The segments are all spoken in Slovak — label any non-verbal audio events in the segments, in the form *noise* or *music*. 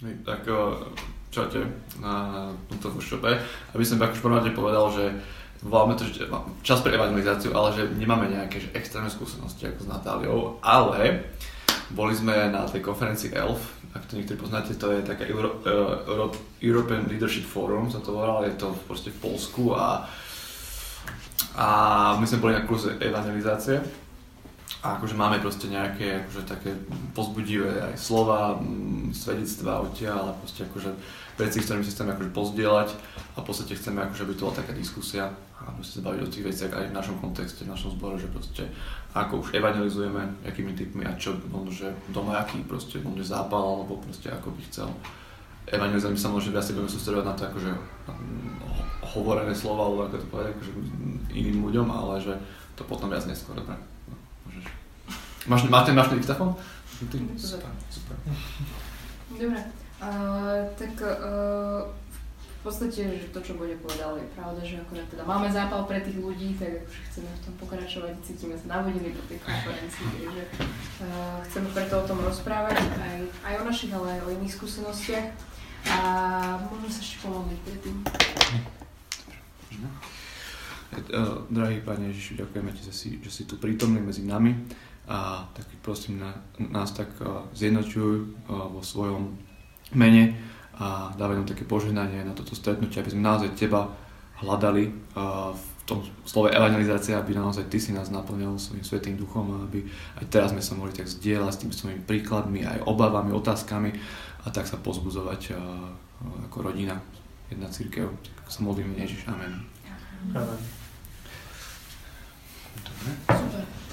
Tak čaute na tomto workshope. Aby som akož prvom povedal, že voláme to, že čas pre evangelizáciu, ale že nemáme nejaké že extrémne skúsenosti ako s Natáliou, ale boli sme na tej konferencii ELF, ak to niektorí poznáte, to je taká Euro, uh, European Leadership Forum, sa to volalo, je to proste v Polsku a, a my sme boli na kurze evangelizácie a akože máme proste nejaké akože také pozbudivé aj slova, m, svedectvá odtiaľ, ale proste akože veci, s ktorými si chceme akože pozdieľať a v podstate chceme akože, aby to bola taká diskusia a proste sa baviť o tých veciach aj v našom kontexte, v našom zbore, že proste ako už evangelizujeme, akými typmi a čo, možno, že doma aký proste, možno zápal alebo proste ako by chcel. Evangelizujeme sa možno, že viac budeme sústredovať na to akože hovorené slova, alebo ako to povedať, akože iným ľuďom, ale že to potom viac neskôr, dobre. Máš, máte, máš ten diktafón? Super, super. Dobre, uh, tak uh, v podstate, že to, čo bude povedal, je pravda, že akorát teda máme zápal pre tých ľudí, tak akože chceme v tom pokračovať, cítime sa navodení do tej konferencii, takže uh, chceme preto o tom rozprávať, aj, aj o našich, ale aj o iných skúsenostiach a možno sa ešte pomodliť predtým. Drahý Pane Ježišu, ďakujeme Ti, že si, že si tu prítomný medzi nami a tak prosím na, nás tak zjednočuj vo svojom mene a dávaj nám také požehnanie na toto stretnutie, aby sme naozaj Teba hľadali v tom slove evangelizácia, aby naozaj Ty si nás naplňal svojim svetým duchom a aby aj teraz sme sa mohli tak zdieľať s tými svojimi príkladmi, aj obavami, otázkami a tak sa pozbudzovať ako rodina, jedna církev. Tak sa modlíme Ježiš. Amen. Amen. Dobre. Super.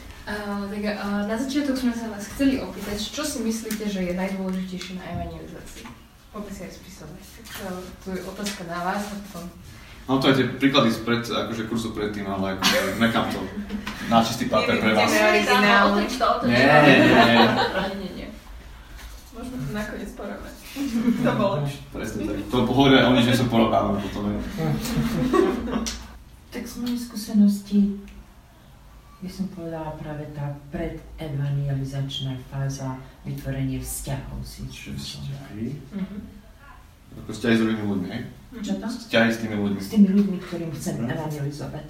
Tak uh, na začiatok sme sa vás chceli opýtať, čo si myslíte, že je najdôležitejšie na evangelizácii? Poďme si aj spísovať. Uh, tu je otázka na vás a potom... Mám to aj tie príklady spred, akože kurzu predtým, ale akože nechám to na čistý papier pre vás. Nie, nie, nie. Nie, nie, Môžeme to nakoniec porovnať. *laughs* To bolo lepšie. Presne tak. To hovoríme o nič, že sa porovnáme potom. Tak z mojej skúsenosti by som povedala práve tá predevangelizačná fáza vytvorenie vzťahov si. Čiže vzťahy? Mm-hmm. Ako vzťahy s druhými ľuďmi, hej? Čo to? Vzťahy s tými ľuďmi. S tými ľuďmi, ktorým chcem mm. evangelizovať.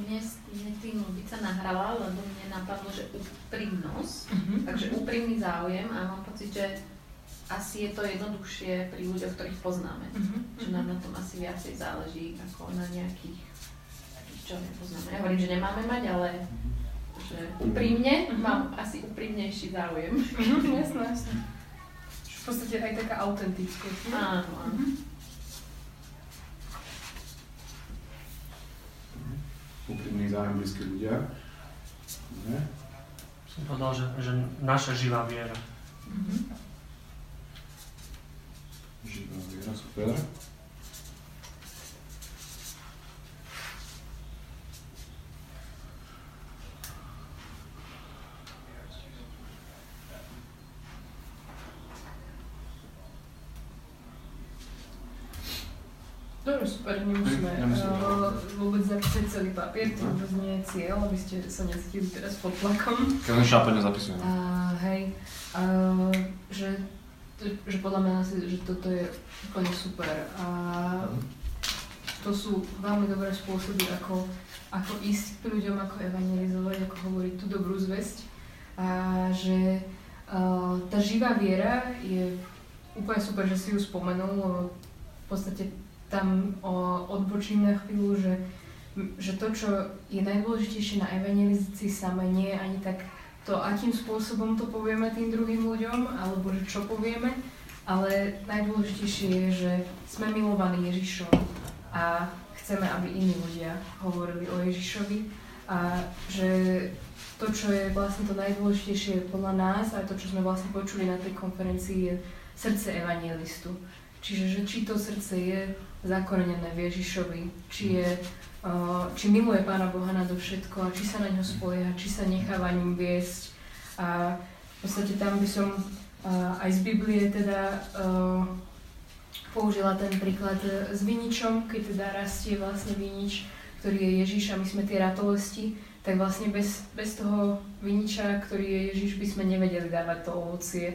Mne, mne tým by sa nahrala, lebo mne napadlo, že úprimnosť, mm-hmm. takže úprimný záujem a mám pocit, že asi je to jednoduchšie pri ľuďoch, ktorých poznáme. Mm-hmm. Že nám na tom asi viacej záleží ako na nejakých, čo nepoznáme. Ja hovorím, že nemáme mať, ale že úprimne mm-hmm. mám asi úprimnejší záujem. Mm-hmm, jasné, jasné. *laughs* V podstate aj taká autentickosť. Áno, áno. Mm-hmm. Úprimný záujem blízky ľudia. Ne? Som povedal, že, že naša živá viera. Mm-hmm. Živá viera, super. Dobre, super, nemusíme uh, vôbec zapísať celý papier, to vôbec nie je cieľ, aby ste sa necítili teraz pod tlakom. Keď šápane zapisujem. Uh, hej, uh, že že podľa mňa asi, že toto je úplne super a to sú veľmi dobré spôsoby, ako, ako ísť k ľuďom, ako evangelizovať, ako hovoriť tú dobrú zväzť. A že uh, tá živá viera je úplne super, že si ju spomenul, lebo v podstate tam o, odbočím na chvíľu, že, že to, čo je najdôležitejšie na evangelizácii samé, nie je ani tak to, akým spôsobom to povieme tým druhým ľuďom, alebo že čo povieme, ale najdôležitejšie je, že sme milovaní Ježišom a chceme, aby iní ľudia hovorili o Ježišovi a že to, čo je vlastne to najdôležitejšie podľa nás a to, čo sme vlastne počuli na tej konferencii, je srdce evangelistu. Čiže, že či to srdce je zakorenené v Ježišovi, či je či miluje Pána Boha do všetko a či sa na ňo spolieha, či sa necháva ním viesť. A v podstate tam by som aj z Biblie teda použila ten príklad s viničom, keď teda rastie vlastne vinič, ktorý je Ježiš a my sme tie ratolesti, tak vlastne bez, bez toho viniča, ktorý je Ježiš, by sme nevedeli dávať to ovocie.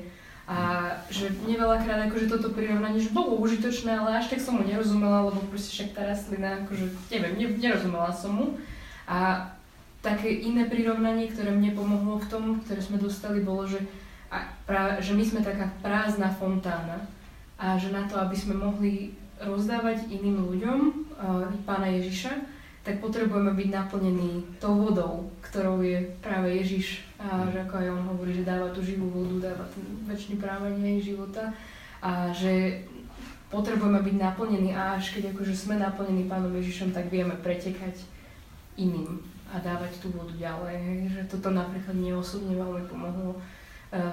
A že mne veľakrát akože toto prirovnanie, že bolo užitočné, ale až tak som mu nerozumela, lebo proste však tá rastlina, akože neviem, ne, nerozumela som mu. A také iné prirovnanie, ktoré mne pomohlo v tom, ktoré sme dostali, bolo, že, a pra, že my sme taká prázdna fontána a že na to, aby sme mohli rozdávať iným ľuďom uh, pána Ježiša, tak potrebujeme byť naplnení tou vodou, ktorou je práve Ježiš. A že ako aj on hovorí, že dáva tú živú vodu, dáva ten väčší práve života. A že potrebujeme byť naplnení a až keď akože sme naplnení Pánom Ježišom, tak vieme pretekať iným a dávať tú vodu ďalej. Že toto napríklad mne osobne veľmi pomohlo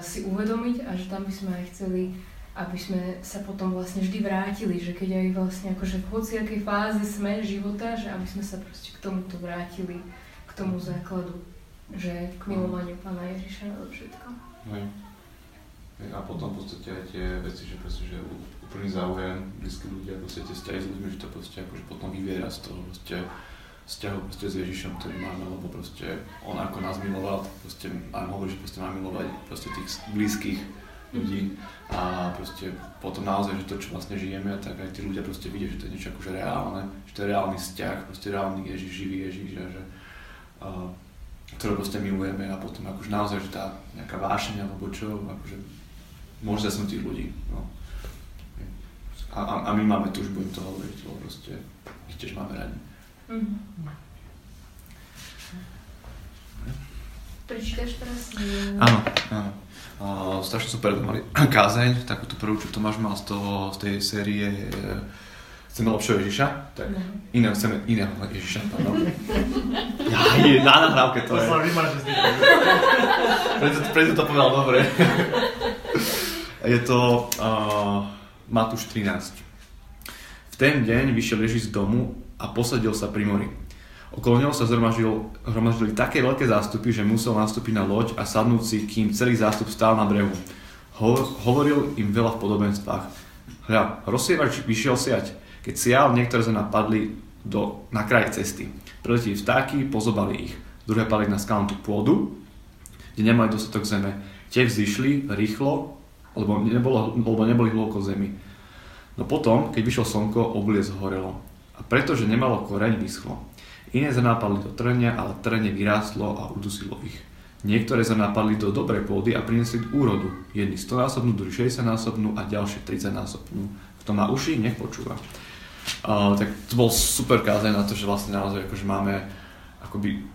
si uvedomiť a že tam by sme aj chceli aby sme sa potom vlastne vždy vrátili, že keď aj vlastne akože v hociakej fáze sme života, že aby sme sa proste k tomuto vrátili, k tomu základu, že k milovaniu Pána Ježiša a všetko. Hej. A potom v podstate aj tie veci, že proste, že úplný záujem, blízki ľudia, proste tie vzťahy s ľuďmi, že to proste akože potom vyviera z toho proste vzťahu proste s Ježišom, ktorý máme, lebo proste on ako nás miloval, proste aj hovorí, že proste má milovať proste tých blízkych ľudí a proste potom naozaj, že to, čo vlastne žijeme, tak aj tí ľudia proste vidia, že to je niečo akože reálne, že to je reálny vzťah, proste reálny Ježiš, živý Ježiš a že uh, ktoré proste milujeme a potom akože naozaj, že tá nejaká vášeň alebo čo, akože môže zasnúť tých ľudí. No. A, a, a my máme túžbu im to hovoriť, lebo proste ich tiež máme radi. Mm-hmm. Prečítaš teraz? Áno, áno. Uh, strašne super, mali *clears throat* kázeň, takúto prvú, čo Tomáš mal z, toho, z tej série uh, Chceme lepšieho Ježiša, tak no. iného chceme iného Ježiša, pardon. *laughs* ja, je na nahrávke to, to je. Z *laughs* preto, preto to povedal dobre. je to uh, Matúš 13. V ten deň vyšiel Ježiš z domu a posadil sa pri mori. Okolo neho sa zhromaždili také veľké zástupy, že musel nastúpiť na loď a sadnúť si, kým celý zástup stál na brehu. Ho- hovoril im veľa v podobenstvách. Hľa, rozsievač vyšiel siať. Keď sial, niektoré sa napadli do, na kraj cesty. Priletí vtáky, pozobali ich. Druhé pali na skalnatú pôdu, kde nemali dostatok zeme. Tie vzýšli rýchlo, lebo, nebolo, lebo neboli hlboko zemi. No potom, keď vyšlo slnko, obilie zhorelo. A pretože nemalo koreň, vyschlo. Iné zrná padli do trňa, ale trne vyrástlo a udusilo ich. Niektoré zrná padli do dobrej pôdy a priniesli úrodu. Jedni 100 násobnú, druhý 60 násobnú a ďalšie 30 násobnú. Kto má uši, nech počúva. Uh, tak to bol super kázeň na to, že vlastne naozaj akože máme akoby,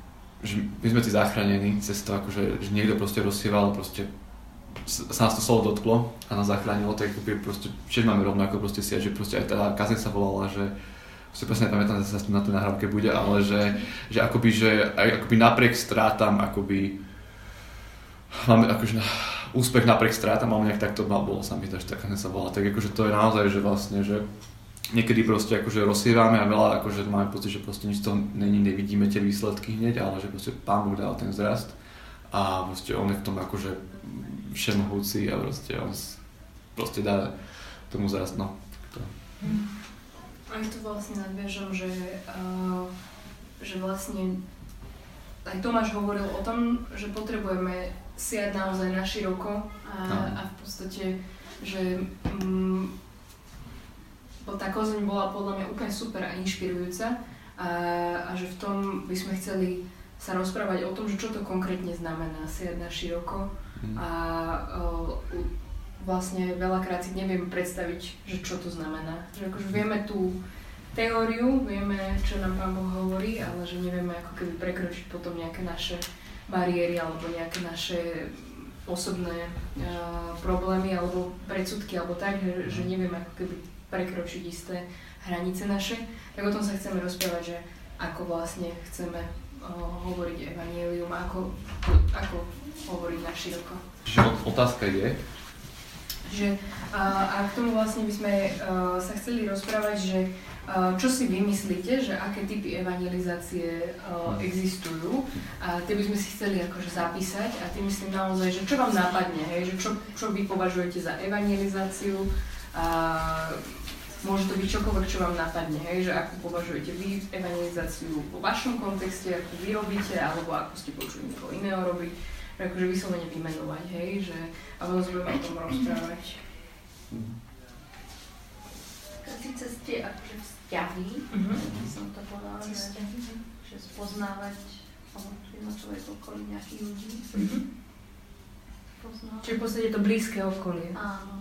že my sme tí zachránení cez to, akože, že niekto proste rozsieval, proste sa nás to slovo dotklo a nás zachránilo, tak proste, všetci máme rovnako proste si, že proste aj tá kázeň sa volala, že si presne nepamätám, že sa na tej nahrávke bude, ale že, že akoby, že akoby napriek strátam, akoby máme akože úspech napriek strátam, ale nejak takto mal, bolo sa mi to, tak sa volá. Tak akože to je naozaj, že vlastne, že niekedy proste akože rozsievame a veľa akože máme pocit, že proste nič to není, nevidíme tie výsledky hneď, ale že proste Pán Boh dal ten zrast a proste on je v tom akože všemohúci a proste on proste dá tomu zrast, no. Mm. Aj tu vlastne nadviažem, že, uh, že vlastne aj Tomáš hovoril o tom, že potrebujeme siať naozaj na široko a, no. a v podstate, že um, tá kozeň bola podľa mňa úplne super a inšpirujúca a, a že v tom by sme chceli sa rozprávať o tom, že čo to konkrétne znamená siať na široko mm. a uh, vlastne veľakrát si neviem predstaviť, že čo to znamená. Že akože vieme tú teóriu, vieme, čo nám Pán Boh hovorí, ale že nevieme ako keby prekročiť potom nejaké naše bariéry alebo nejaké naše osobné uh, problémy alebo predsudky alebo tak, že, že nevieme ako keby prekročiť isté hranice naše. Tak o tom sa chceme rozprávať, že ako vlastne chceme uh, hovoriť evanielium, ako, ako hovoriť na široko. Otázka je, že, a, a k tomu vlastne by sme uh, sa chceli rozprávať, že uh, čo si vymyslíte, že aké typy evangelizácie uh, existujú. A tie by sme si chceli akože zapísať a tým myslím naozaj, že čo vám nápadne, hej, že čo, čo vy považujete za evangelizáciu? A môže to byť čokoľvek, čo vám napadne, hej, že ako považujete vy evangelizáciu vo vašom kontexte, ako vy robíte, alebo ako ste počuli niekoho iného robiť, akože vyslovene vymenovať, hej, že a potom sa budeme o tom rozprávať. Síce ste akože vzťahy, Mhm. by som to povedala, že, že spoznávať alebo jedno človek okolí nejakých ľudí. Mhm. Poznávať. Čiže v podstate to blízke okolie. Áno.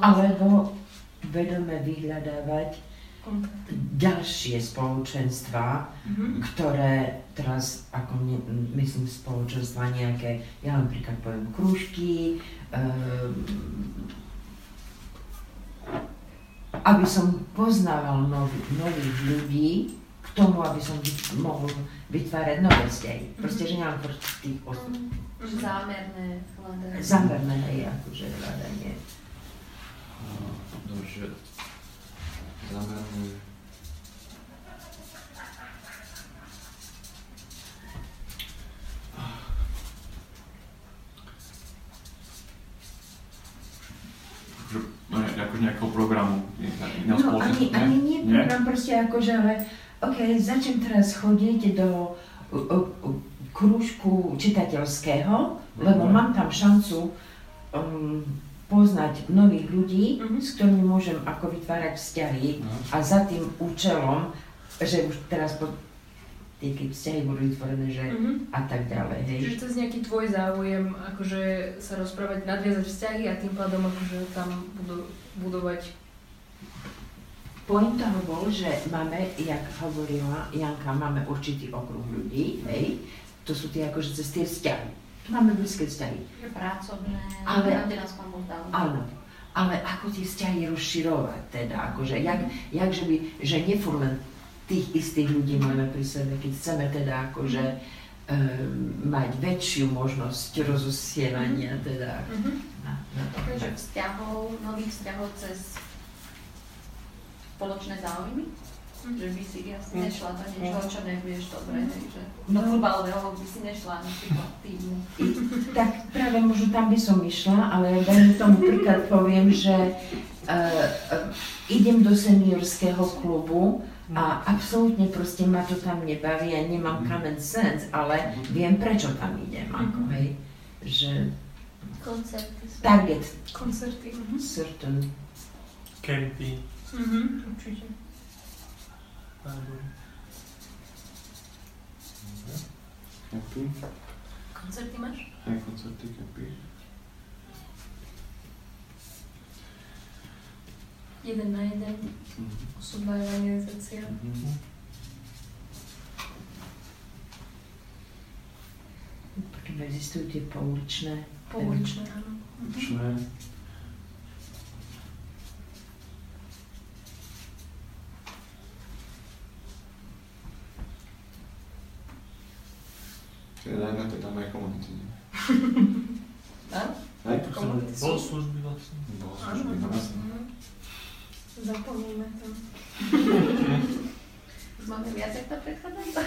Alebo vedome vyhľadávať. Ďalšie spoločenstva, Mhm. ktoré teraz, ako ne, myslím spoločenstva nejaké, ja napríklad poviem krúžky, um, aby som poznával nový, nových ľudí, k tomu, aby som mohol vytvárať nové vzťahy. Proste, že nemám proste tých os- Že zámerné hľadanie. zámerné, hej, akože hľadanie. Dobre, no, ne- ako nejakého programu, ne- ne- No ani, spoločenstva, ani nie Nie? program, proste akože, ale OK, začnem teraz chodiť do uh, uh, krúžku čitateľského, lebo Mhm. mám tam šancu um, poznať nových ľudí, Mhm. s ktorými môžem ako vytvárať vzťahy No. a za tým účelom, že už teraz po, tie vzťahy budú vytvorené, že Mhm. a tak ďalej, hej. Čiže cez nejaký tvoj záujem, akože sa rozprávať, nadviazať vzťahy a tým pádom akože tam budú budovať Point toho bol, že máme, jak hovorila Janka, máme určitý okruh ľudí, hej, to sú tie akože cez tie vzťahy. Máme blízke vzťahy. Pracovné, Ale- nás pán Boh dal. Áno, ale ako tie vzťahy rozširovať teda, akože jak, jak že by, že nefur len tých istých ľudí máme pri sebe, keď chceme teda akože um, mať väčšiu možnosť rozosielania teda Mhm. na to. Takže vzťahov, nových vzťahov cez spoločné záujmy. Že by si asi Mm. nešla do niečoho, čo nevieš dobre, hej, že No. do futbalového by si nešla napríklad týmu. *laughs* Tak práve možno tam by som išla, ale dajme tomu príklad poviem, že uh, uh, idem do seniorského klubu a absolútne proste ma to tam nebaví a nemám common sense, ale viem prečo tam idem, ako hej, že Koncerty target koncerty. Mhm. certain Kempy. Mhm. Určite. Alebo Kempy, Koncerty máš? aj koncerty kempy. Jeden na jeden. Mhm. Osobná evangelizácia. Mhm. Potom existujú tie pouličné. Pouličné, áno. Čné. Čiže dajme to tam aj komunity, nie? *laughs* Áno? Hej? Komunity bol služby vlastne. Služby, no jasné. Mhm. Zapomníme to. *laughs* Máme viac, ako to predchádzajúce.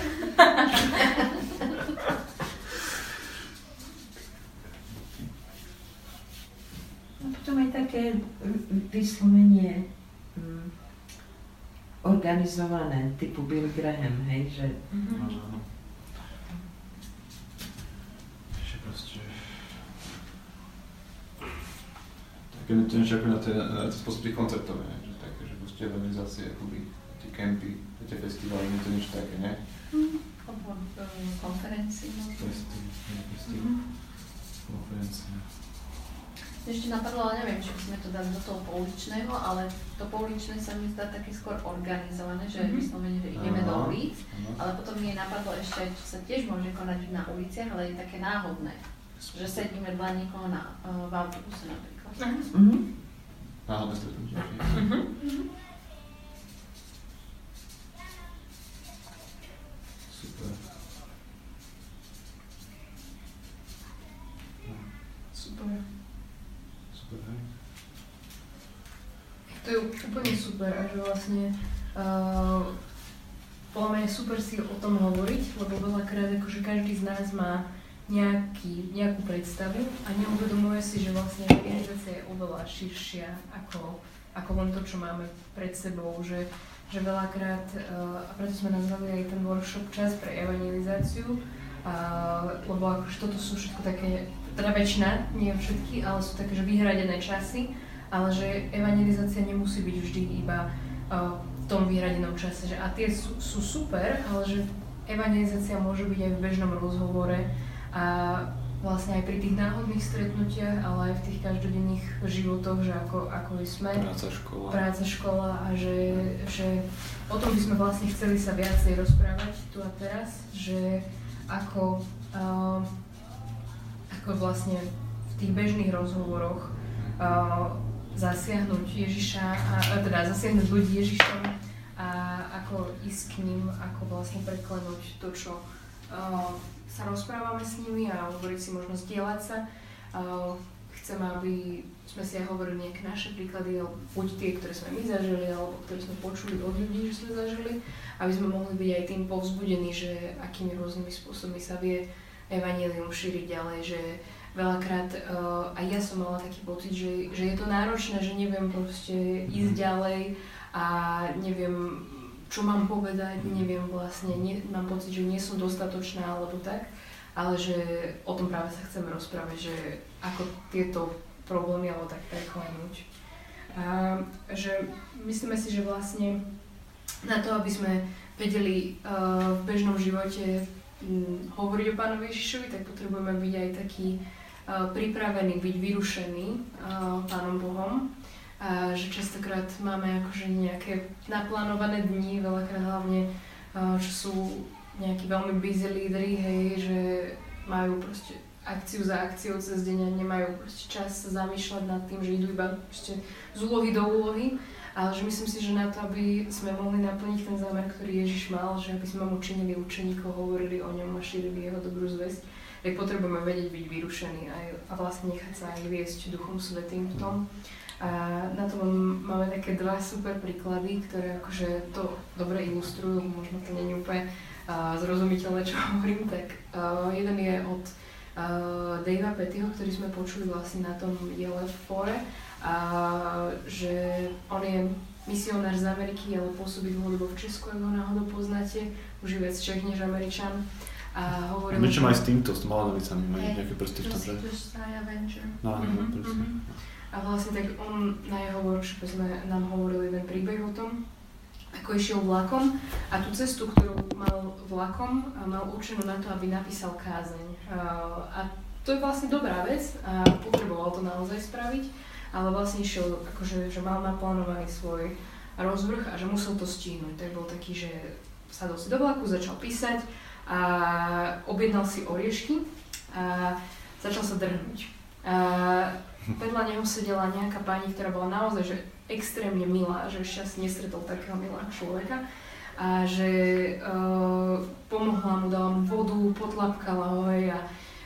A potom aj také vyslovenie mm, organizované, typu Bill Graham, hej, že Mhm. Áno, áno. Že proste... Také to niečo ako na tie, na tie spôsoby koncertové, ne? že také, že proste evangelizácie, akoby tie kempy, tie festivály, nie to niečo také, ne? Um, konferencii možno. Festy, ne, festy, konferencie. Ešte napadlo, ale neviem, či by sme to dali do toho pouličného, ale to pouličné sa mi zdá také skôr organizované, že Mhm. vyslovene, že ideme do Áno. ulic, ale potom mi napadlo ešte, čo sa tiež môže konať na uliciach, ale je také náhodné. Že sedíme vedľa niekoho na, uh, v autobuse napríklad. Mhm. Náhodné stretnutie. hej. Mhm. Super. Super. Super, hej. To je úplne super a že vlastne uh, podľa mňa je super si o tom hovoriť, lebo veľakrát akože každý z nás má nejaký, nejakú predstavu a neuvedomuje si, že vlastne evangelizácia je oveľa širšia ako ako len to, čo máme pred sebou, že, že veľakrát, uh, a preto sme nazvali aj ten workshop čas pre evangelizáciu, uh, lebo akože toto sú všetko také, teda väčšina, nie všetky, ale sú také, že vyhradené časy, ale že evangelizácia nemusí byť vždy iba uh, v tom vyhradenom čase, že a tie sú, sú super, ale že evangelizácia môže byť aj v bežnom rozhovore a vlastne aj pri tých náhodných stretnutiach, ale aj v tých každodenných životoch, že ako, ako sme. Práca, škola. Práca, škola a že, že o tom by sme vlastne chceli sa viacej rozprávať tu a teraz, že ako, uh, ako vlastne v tých bežných rozhovoroch uh, zasiahnuť Ježiša, a, teda zasiahnuť ľudí Ježišom a ako ísť k ním, ako vlastne preklenúť to, čo sa rozprávame s nimi a hovoriť si možno zdieľať sa. Uh, chcem, aby sme si aj hovorili nejaké naše príklady, buď tie, ktoré sme my zažili, alebo ktoré sme počuli od ľudí, že sme zažili, aby sme mohli byť aj tým povzbudení, že akými rôznymi spôsobmi sa vie evanílium šíriť ďalej, že veľakrát uh, aj ja som mala taký pocit, že, že je to náročné, že neviem proste ísť ďalej a neviem čo mám povedať, neviem vlastne, nie, mám pocit, že nie som dostatočná alebo tak, ale že o tom práve sa chceme rozprávať, že ako tieto problémy alebo tak preklenúť. A že myslíme si, že vlastne na to, aby sme vedeli uh, v bežnom živote hovoriť o Pánovi Ježišovi, tak potrebujeme byť aj taký uh, pripravený, byť vyrušený uh, Pánom Bohom a že častokrát máme akože nejaké naplánované dni, veľakrát hlavne, čo sú nejakí veľmi busy lídry, hej, že majú proste akciu za akciou cez deň a nemajú proste čas sa zamýšľať nad tým, že idú iba proste z úlohy do úlohy. Ale že myslím si, že na to, aby sme mohli naplniť ten zámer, ktorý Ježiš mal, že aby sme mu učinili učeníkov, hovorili o ňom a šírili jeho dobrú zväzť, tak potrebujeme vedieť byť vyrušení aj, a vlastne nechať sa aj viesť Duchom Svetým v tom. A na to máme také dva super príklady, ktoré akože to dobre ilustrujú, možno to nie je úplne uh, zrozumiteľné, čo *laughs* hovorím, tak uh, jeden je od uh, Davea Pettyho, ktorý sme počuli vlastne na tom Yellow Fore, a že on je misionár z Ameriky, ale pôsobí dlhodobo v Česku, ak ho náhodou poznáte, už je viac Čech než Američan. A hovoril... Niečo aj s týmto, s Malanovicami, majú nejaké prsty v tom? No, mm-hmm, mm-hmm. A vlastne tak on na jeho workshope sme nám hovoril jeden príbeh o tom, ako išiel vlakom a tú cestu, ktorú mal vlakom, mal určenú na to, aby napísal kázeň. A to je vlastne dobrá vec a potreboval to naozaj spraviť, ale vlastne išiel, akože, že mal naplánovaný svoj rozvrh a že musel to stihnúť. Tak bol taký, že sadol si do vlaku, začal písať a objednal si oriešky a začal sa drhnúť. A vedľa neho sedela nejaká pani, ktorá bola naozaj že extrémne milá, že ešte asi nestretol takého milého človeka a že uh, pomohla mu, dala mu vodu, potlapkala ho a,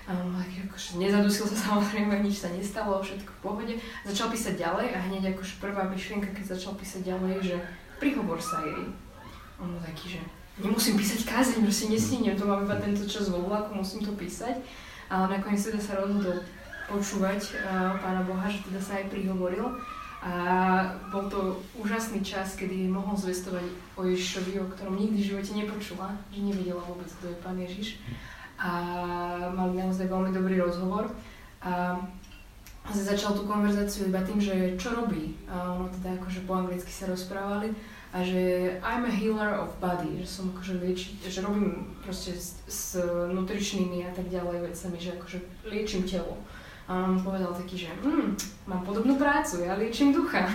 a um, akože nezadusil sa *laughs* samozrejme, nič sa nestalo, všetko v pohode. Začal písať ďalej a hneď akože prvá myšlienka, keď začal písať ďalej, že prihovor sa jej. On bol taký, že nemusím písať kázeň, proste nestiniem, to mám iba tento čas vo vlaku, musím to písať. Ale nakoniec teda sa rozhodol počúvať uh, Pána Boha, že teda sa aj prihovoril. A bol to úžasný čas, kedy mohol zvestovať o Ježišovi, o ktorom nikdy v živote nepočula, že nevedela vôbec, kto je Pán Ježiš. A mali naozaj veľmi dobrý rozhovor. A začal tú konverzáciu iba tým, že čo robí. A ono teda akože po anglicky sa rozprávali a že I'm a healer of body, že som akože lieči, že robím proste s, s nutričnými a tak ďalej vecami, že akože liečím telo. On povedal taký, že hm, mám podobnú prácu, ja liečím ducha.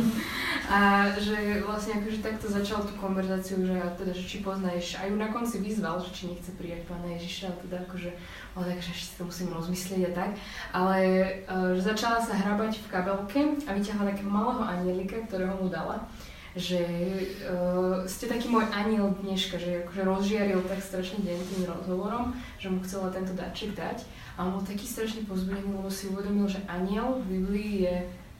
*laughs* a že vlastne akože takto začal tú konverzáciu, že teda, že či poznáš, aj ju na konci vyzval, že či nechce prijať pána Ježiša, a teda akože, ale takže ešte si to musím rozmyslieť a tak. Ale uh, že začala sa hrabať v kabelke a vyťahla takého malého anielika, ktorého mu dala že uh, ste taký môj aniel dneška, že akože rozžiaril tak strašne deň tým rozhovorom, že mu chcela tento dáček dať on bol taký strašne pozbudený, lebo si uvedomil, že aniel v Biblii je,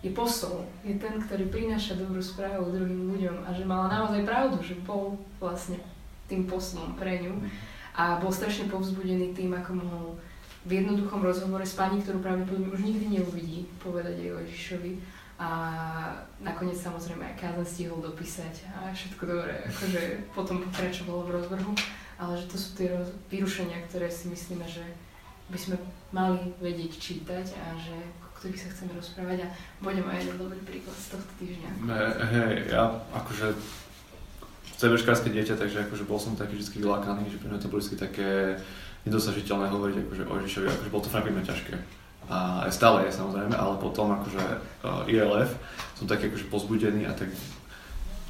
je posol. Je ten, ktorý prináša dobrú správu druhým ľuďom a že mala naozaj pravdu, že bol vlastne tým poslom pre ňu. A bol strašne povzbudený tým, ako mohol v jednoduchom rozhovore s pani, ktorú pravdepodobne už nikdy neuvidí, povedať o Ježišovi. A nakoniec samozrejme aj Káza stihol dopísať a všetko dobre, akože potom pokračovalo v rozvrhu, ale že to sú tie roz- vyrušenia, ktoré si myslíme, že by sme mali vedieť čítať a že ktorých sa chceme rozprávať a budem aj jeden dobrý príklad z tohto týždňa. Hej, ja akože CBčkárske dieťa, takže akože bol som taký vždy vylákaný, že pre mňa to bolo vždy také nedosažiteľné hovoriť akože o Ježišovi, akože bolo to fakt pre ťažké. A aj stále je samozrejme, ale potom akože uh, ILF som taký akože pozbudený a tak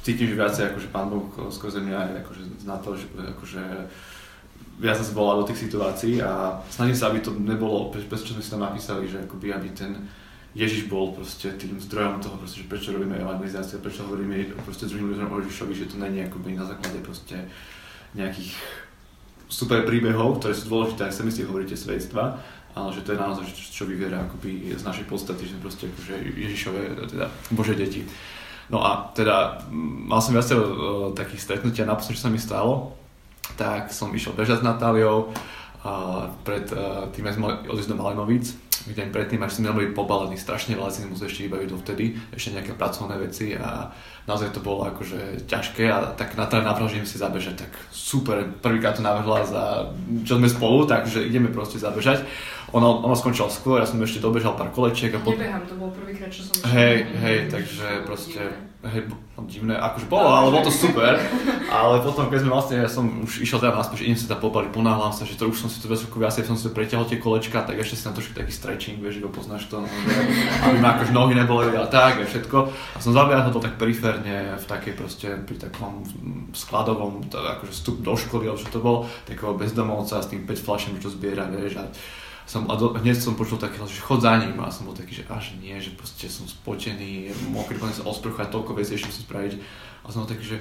cítim, že viacej akože Pán Boh skrze mňa je akože na to, že akože viac sa volá do tých situácií a snažím sa, aby to nebolo, bez čo sme si tam napísali, že akoby, aby ten Ježiš bol proste tým zdrojom toho, proste, že prečo robíme evangelizáciu, prečo hovoríme proste druhým ľuďom o Ježišovi, že to není akoby na základe proste nejakých super príbehov, ktoré sú dôležité, ak sa si hovoríte svedstva, ale že to je naozaj, čo vyviera akoby z našej podstaty, že proste akože Ježišové, teda Bože deti. No a teda mal som viacero uh, takých stretnutí a naposledy, čo sa mi stalo, tak som išiel bežať s Natáliou, uh, pred uh, tým sme odísť do Malinovic, deň predtým, až sme boli pobalený strašne veľa, si musel ešte vybaviť dovtedy, ešte nejaké pracovné veci a naozaj to bolo akože ťažké a tak na teda navrhol, si zabežať, tak super, prvýkrát to navrhla za čo sme spolu, takže ideme proste zabežať. Ono, ono skončilo skôr, ja som ešte dobežal pár kolečiek a potom... Nebehám, to bol prvýkrát, čo som Hej, hej, takže proste, hej, divné, akože bolo, ale bolo to super, *laughs* ale potom, keď sme vlastne, ja som už išiel teda naspäť, že idem sa tam pobaliť, ponáhľam sa, že to už som si to trošku viacej, som si to preťahol tie kolečka, tak ešte si tam trošku taký stretching, vieš, že poznáš to, no, aby ma akože nohy neboli a tak a všetko. A som zabiahol to tak periférne v takej proste, pri takom skladovom, akože vstup do školy, alebo čo to bol, takého bezdomovca s tým 5 fľašem, čo zbiera, vieš, a som, a do, hneď som počul také, že chod za ním a som bol taký, že až nie, že proste som spotený, mokrý, poďme sa osprchať, toľko vecí ešte musím spraviť. A som bol taký, že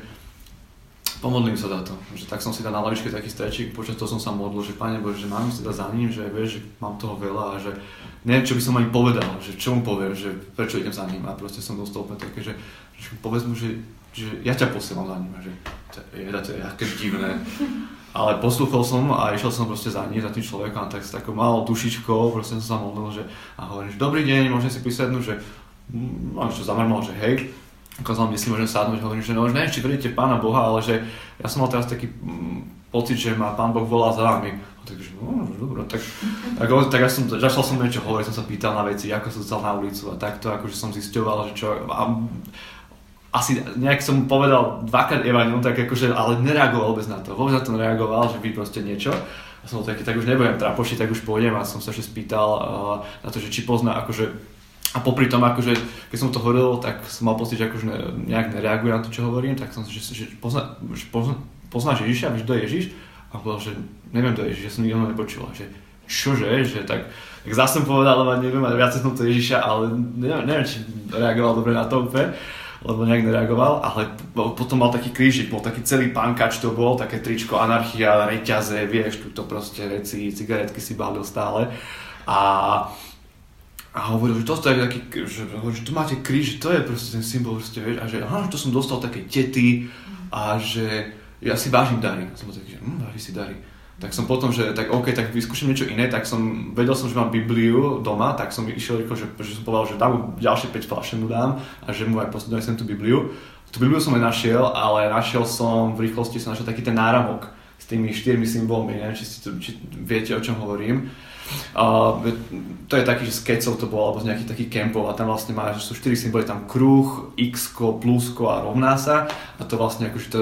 pomodlím sa za to. Že tak som si dal na lavičke taký strečík, počas toho som sa modlil, že Pane Bože, že mám si teda za ním, že vieš, že mám toho veľa a že neviem, čo by som ani povedal, že čo mu poviem, že prečo idem za ním a proste som dostal úplne také, že, že povedz mu, že, že ja ťa posielam za ním a že to je, to je aké divné. Ale poslúchol som a išiel som proste za ním, za tým človekom, tak s takou malou dušičkou, proste som sa modlil, že a hovorím, že dobrý deň, môžem si písať, že on čo zamrnul, že hej, ukázal mi, si môžem sadnúť, hovorím, že no, že neviem, či veríte Pána Boha, ale že ja som mal teraz taký mm, pocit, že ma Pán Boh volá za vami. A takže, no, dobro, tak, tak, tak ja som, začal som niečo hovoriť, som sa pýtal na veci, ako som dostal na ulicu a takto, akože som zisťoval, že čo, a asi nejak som povedal dvakrát Evangelium, tak akože, ale nereagoval vôbec na to. Vôbec na to nereagoval, že by proste niečo. A som taký, tak už nebudem trapošiť, tak už pôjdem a som sa ešte spýtal uh, na to, že či pozná akože a popri tom, akože, keď som to hovoril, tak som mal pocit, že akože ne, nejak nereaguje na to, čo hovorím, tak som že, že, pozná, že pozná, poznáš Ježiša, vieš, kto je Ježiš? A povedal, že neviem, kto je Ježiš, ja som nikto nepočul. Že čože, že tak, tak zase som povedal, ale neviem, viac som to Ježiša, ale neviem, neviem, či reagoval dobre na to úplne lebo nejak nereagoval, ale potom mal taký krížik, bol taký celý pankač to bol, také tričko, anarchia, reťaze, vieš, túto proste veci, cigaretky si balil stále. A, a hovoril, že toto je taký, že, že tu máte kríž, to je proste ten symbol, proste, vieš, a že aha, to som dostal také tety a že ja si vážim dary. A som bol taký, že hm, váži si dary tak som potom, že tak OK, tak vyskúšam niečo iné, tak som, vedel som, že mám Bibliu doma, tak som išiel že, že som povedal, že dám mu ďalšie 5 fľaše mu dám a že mu aj donesem tú Bibliu. Tú Bibliu som aj našiel, ale našiel som, v rýchlosti som našiel taký ten náramok s tými štyrmi symbolmi, neviem, či, si či viete, o čom hovorím. Uh, to je taký, že z kecov to bolo, alebo z nejakých takých kempov a tam vlastne má, že sú 4 symboly, tam kruh, x, plusko a rovná sa a to vlastne akože to,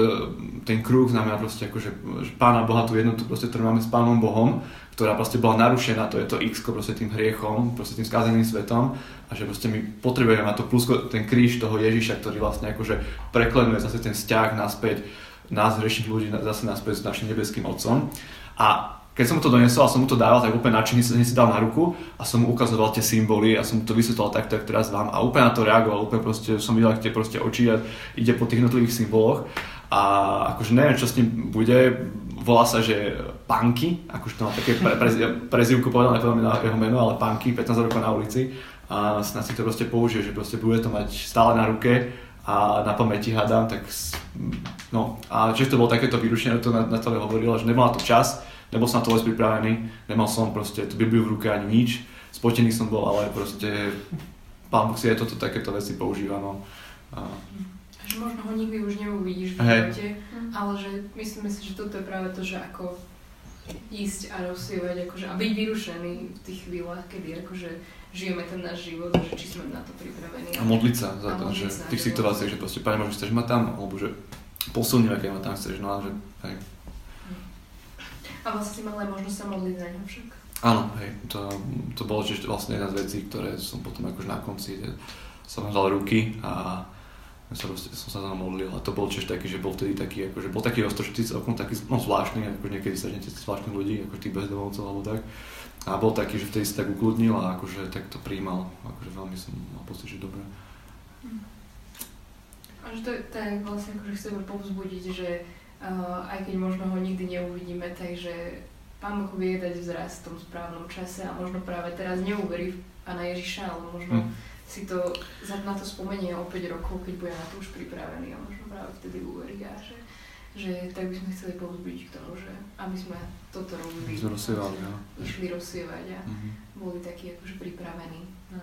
ten kruh znamená proste akože že Pána Boha, tú jednotu proste, ktorú máme s Pánom Bohom, ktorá proste bola narušená, to je to x proste tým hriechom, proste tým skazeným svetom a že proste my potrebujeme mať to plusko, ten kríž toho Ježiša, ktorý vlastne akože preklenuje zase ten vzťah naspäť nás, hriešných ľudí, zase naspäť s našim nebeským Otcom. A keď som mu to donesol a som mu to dával, tak úplne nadšený som si dal na ruku a som mu ukazoval tie symboly a som mu to vysvetloval takto, ako teraz vám a úplne na to reagoval, úplne proste som videl, tie proste oči a ide po tých jednotlivých symboloch. A akože neviem, čo s ním bude, volá sa, že Panky, akože to má také pre, pre, prezivku povedal, nepovedal mi na jeho meno, ale Panky, 15 rokov na ulici. A snad si to proste použije, že proste bude to mať stále na ruke a na pamäti hádam, tak no. A čiže to bolo takéto vyrušenie, to na, na to hovorila, že nemala to čas, nebol som na to vôbec pripravený, nemal som proste tú Bibliu v ruke ani nič, spotený som bol, ale proste pán Boh si aj toto takéto veci používa, no. A, Že možno ho nikdy už neuvidíš v živote, ale že myslíme si, že toto je práve to, že ako ísť a rozsievať akože, a byť vyrušený v tých chvíľach, kedy akože žijeme ten náš život že či sme na to pripravení. a modliť sa za to, že v tých situáciách, že proste, Pane Bože, chceš ma tam, alebo že posilňuj, aké ma tam chceš, no a že, hej. A vlastne si mal aj možnosť sa modliť za ňo však. Áno, hej, to, to bolo tiež vlastne jedna z vecí, ktoré som potom akože na konci, som dal ruky a sa som sa tam modlil a to bol tiež taký, že bol vtedy taký, akože bol taký roztočitý celkom taký, no zvláštny, akože niekedy sa žnete zvláštnych ľudí, ako tých bezdomovcov alebo tak. A bol taký, že vtedy sa tak ukludnil a akože tak to príjmal, akože veľmi som mal pocit, že dobre. A že to je tak vlastne akože chceme povzbudiť, že aj keď možno ho nikdy neuvidíme, takže Pán Boh vie dať vzrast v tom správnom čase a možno práve teraz neuverí v Pána Ježiša, ale možno Hm. si to na to spomenie o 5 rokov, keď bude na to už pripravený a možno práve vtedy uverí a že, že tak by sme chceli povzbudiť k tomu, že aby sme toto robili. Rozsievali, no. Išli rozsievať a Mhm. boli takí akože pripravení na,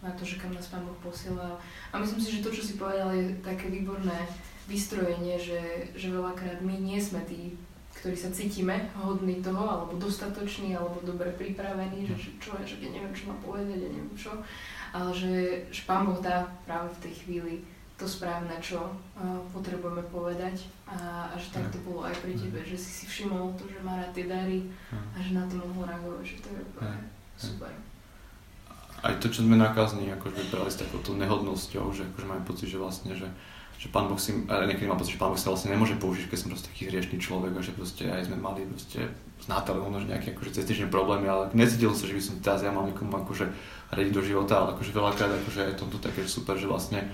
na to, že kam nás Pán Boh posielal. A myslím si, že to, čo si povedal, je také výborné vystrojenie, že, že veľakrát my nie sme tí, ktorí sa cítime hodní toho, alebo dostatoční, alebo dobre pripravení, že čo- čo, že ja neviem, čo mám povedať, ja neviem čo. Ale že, že Pán Boh dá práve v tej chvíli to správne, čo uh, potrebujeme povedať. A, a že tak to bolo aj pri tebe, že si si všimol to, že má rád tie dary a že na to mohol reagovať, že to je úplne super. aj to, čo sme nakazní, akože brali s takouto nehodnosťou, že akože máme pocit, že vlastne, že, že pán Boh si, niekedy mám pocit, že pán Boh sa vlastne nemôže použiť, keď som proste taký hriešný človek a že proste aj sme mali proste s Natáliou možno nejaké akože cestičné problémy, ale necítil som, že by som teraz ja mal niekomu akože radiť do života, ale akože veľakrát akože je tomto také super, že vlastne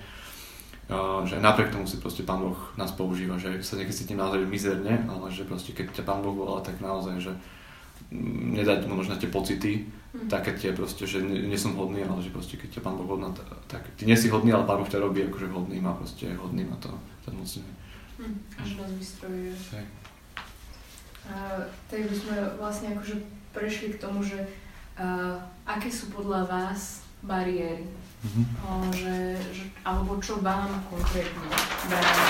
Uh, že napriek tomu si proste Pán Boh nás používa, že sa niekedy cítim naozaj mizerne, ale že proste keď ťa Pán Boh volá, tak naozaj, že mm, nedať mu možno tie pocity, Mhm. také tie proste, že nie, nie som hodný, ale že proste keď ťa Pán Boh hodná, tak ty nie si hodný, ale Pán Boh ťa robí akože hodným a proste hodný na to, ten mocný. Hm, a že nás vystrojuje. Hej. A tak by sme vlastne akože prešli k tomu, že a, aké sú podľa vás bariéry? Mhm. O, že, že, alebo čo vám konkrétne bráni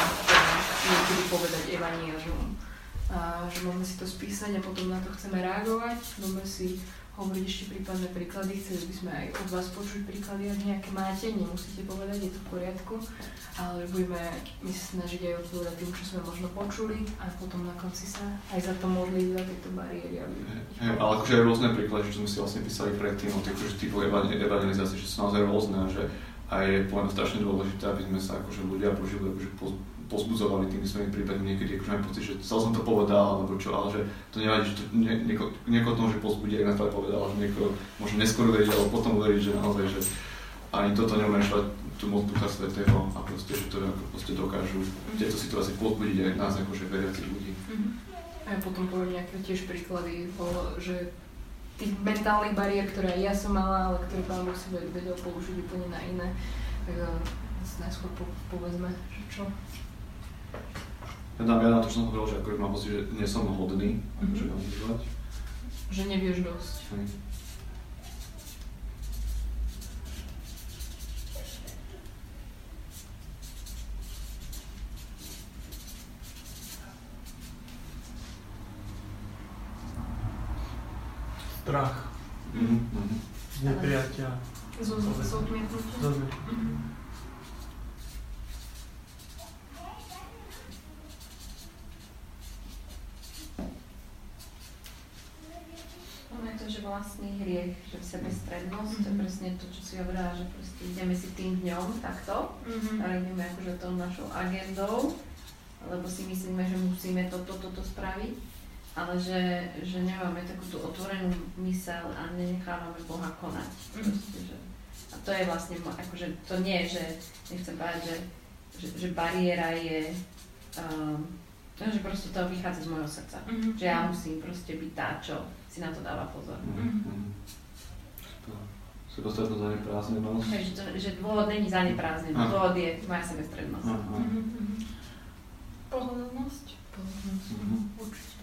niekedy povedať evanílium? A že môžeme si to spísať a potom na to chceme reagovať, budeme si hovoriť ešte prípadné príklady, chceli by sme aj od vás počuť príklady, ak nejaké máte, nemusíte povedať, je to v poriadku, ale budeme my snažiť aj odpovedať tým, čo sme možno počuli a potom na konci sa aj za to modliť, za tieto bariéry, aby Hej, ale akože aj rôzne príklady, čo sme si vlastne písali predtým o tých akože evangel- evangelizácie, že sú naozaj rôzne, že aj je strašne dôležité, aby sme sa akože ľudia akože pozbudzovali tými svojimi prípadmi niekedy, akože mám pocit, že chcel som to povedal, alebo čo, ale že to nevadí, že to nie, nieko, niekoho to môže pozbudiť, ak Natália povedala, že niekoho môže neskôr veriť, alebo potom veriť, že naozaj, že ani toto neumešľať tú moc Ducha Svetého a proste, že to ako proste dokážu v tejto situácii pozbudiť aj nás akože veriacich ľudí. A ja potom poviem nejaké tiež príklady, o, že tých mentálnych bariér, ktoré ja som mala, ale ktoré pán Boh si ved- vedel použiť úplne na iné, tak uh, najskôr po, povedzme, že čo. Ja dám ja na to, čo som hovoril, že akože mám pocit, že nie som hodný, akože Mhm. evangelizovať. Že nevieš dosť. Hej. Strach Mhm, mhm. z nepriatia. Zo, zo, zo odmietnutia. Dobre. Mhm. Ono je to, že vlastný sebestrednosť, to je Mhm. presne to, čo si hovorila, že proste ideme si tým dňom takto, Mhm. a ideme akože tou našou agendou, lebo si myslíme, že musíme toto, toto spraviť, ale že, že nemáme takú tú otvorenú mysel a nenechávame Boha konať. Mhm. Proste, že, a to je vlastne, akože to nie je, že nechcem povedať, že, že, že bariéra je, um, no, že proste to vychádza z môjho srdca. Mhm. Že ja musím proste byť tá, čo si na to dáva pozor. Mhm, mhm. To- Sebastrednosť a neprázdnenosť. Hej, že, to, že dôvod není zaneprázdnený, Aha. dôvod je moja sebestrednosť. Aha. Mhm, mhm. Pohodlnosť? Pohodlnosť, Mhm. určite.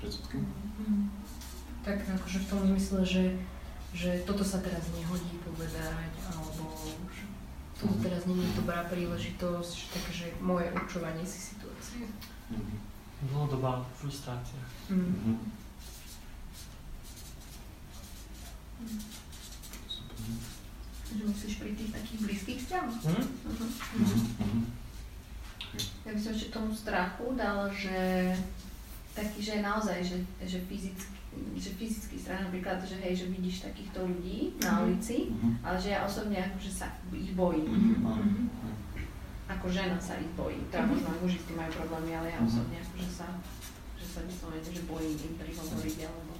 predsudky? Tak akože v tom zmysle, že, že toto sa teraz nehodí povedať, alebo že tu Mhm. teraz nie je dobrá príležitosť, že takže moje určovanie si situácie. Mhm. Dlhodobá frustrácia. Mm. Mhm. Super. Že musíš pri tých takých blízkych vzťahoch. Hm? Mhm. Mhm. Mhm. Ja by som ešte tomu strachu dala, že taký, že naozaj, že, že fyzicky, že fyzický strach napríklad, že hej, že vidíš takýchto ľudí na Mhm. ulici, Mhm. ale že ja osobne akože sa ich bojím. Mhm. Áno. Ako žena sa ich bojím. Teda Mhm. možno aj muži s tým majú problémy, ale ja osobne akože sa, že sa vyslovene, že bojím im prihovoriť alebo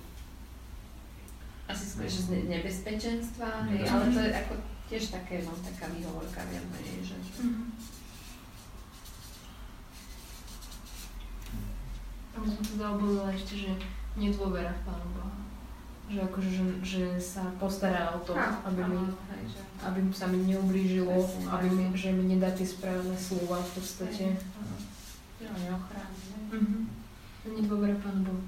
asi skôr, že z ne- nebezpečenstva, hej, ale to je ako tiež také, no, taká výhovorka viac menej, že Mhm. Tam som teda obavila ešte, že nedôvera v Pánu Boha. Že akože, že, že sa postará o to, aby mi, že aby sa mi neublížilo, Presne, aby mi, že mi nedá tie správne slova v podstate. že ho neochráni. Mhm. Nedôvera Pánu Bohu.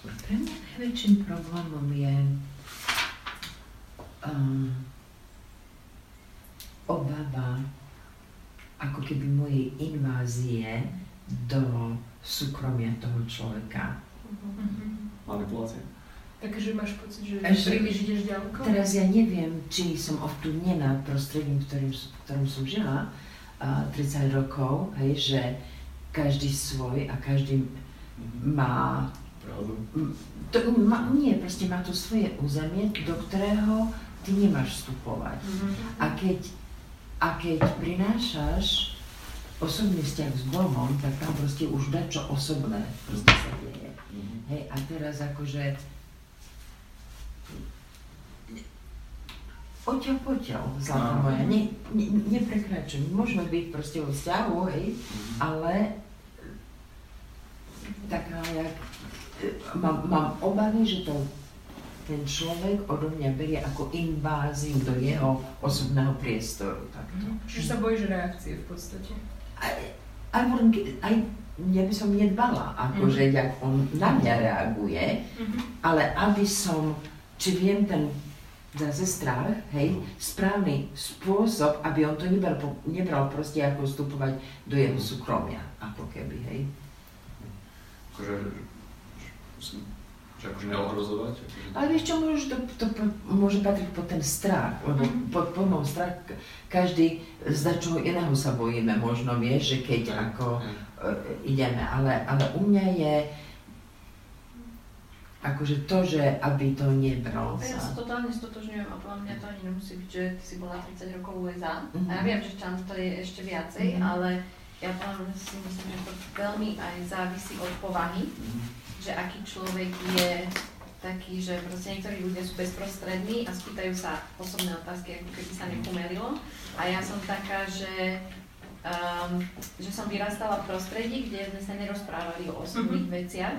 Pre mňa najväčším problémom je um, obava ako keby mojej invázie do súkromia toho človeka. Mhm. Manipulácia. Takže máš pocit, že Ešte- príliš ideš ďaleko? Teraz ja neviem, či som ovplyvnená prostredím, ktorým, v ktorom som žila a 30 rokov, hej, že každý svoj a každý Mhm. má Pravdu. To, ma, nie, proste má to svoje územie, do ktorého ty nemáš vstupovať. Mhm. A keď, a keď prinášaš osobný vzťah s Bohom, tak tam proste už čo osobné proste sa deje. Mhm. Hej, a teraz akože Oťaľ poťaľ, zlatá Áno. moja, ne, ne, neprekračuj. Môžeme byť proste vo vzťahu, hej, Mhm. ale taká jak, e, mám, mám obavy, že to ten človek odo mňa berie ako inváziu do jeho osobného priestoru. Takto. Čiže sa bojíš reakcie v podstate. Aj, aj, ja by som nedbala, akože, jak on na mňa reaguje, ale aby som, či viem ten zase strach, hej, správny spôsob, aby on to nebral, nebral proste ako vstupovať do jeho súkromia, ako keby, hej. Akože, že, že akože neohrozovať. Akože, Ale vieš čo, môže to, to po- môže patriť pod ten strach, lebo Mhm. pod pojmom strach každý zda čoho iného sa bojíme, možno vieš, že keď Hej, ako e, ideme, ale, ale u mňa je akože to, že aby to nebral Ja sa sa. totálne stotožňujem a podľa mňa to ani nemusí byť, že ty si bola 30 rokov v USA. Mhm. A ja viem, že tam to je ešte viacej, Mhm. ale ja podľa mňa si myslím, že to veľmi aj závisí od povahy, Mhm. Že aký človek je taký, že proste niektorí ľudia sú bezprostrední a spýtajú sa osobné otázky, ako keby sa nepomerilo. A ja som taká, že, um, že som vyrastala v prostredí, kde sme sa nerozprávali o osobných veciach.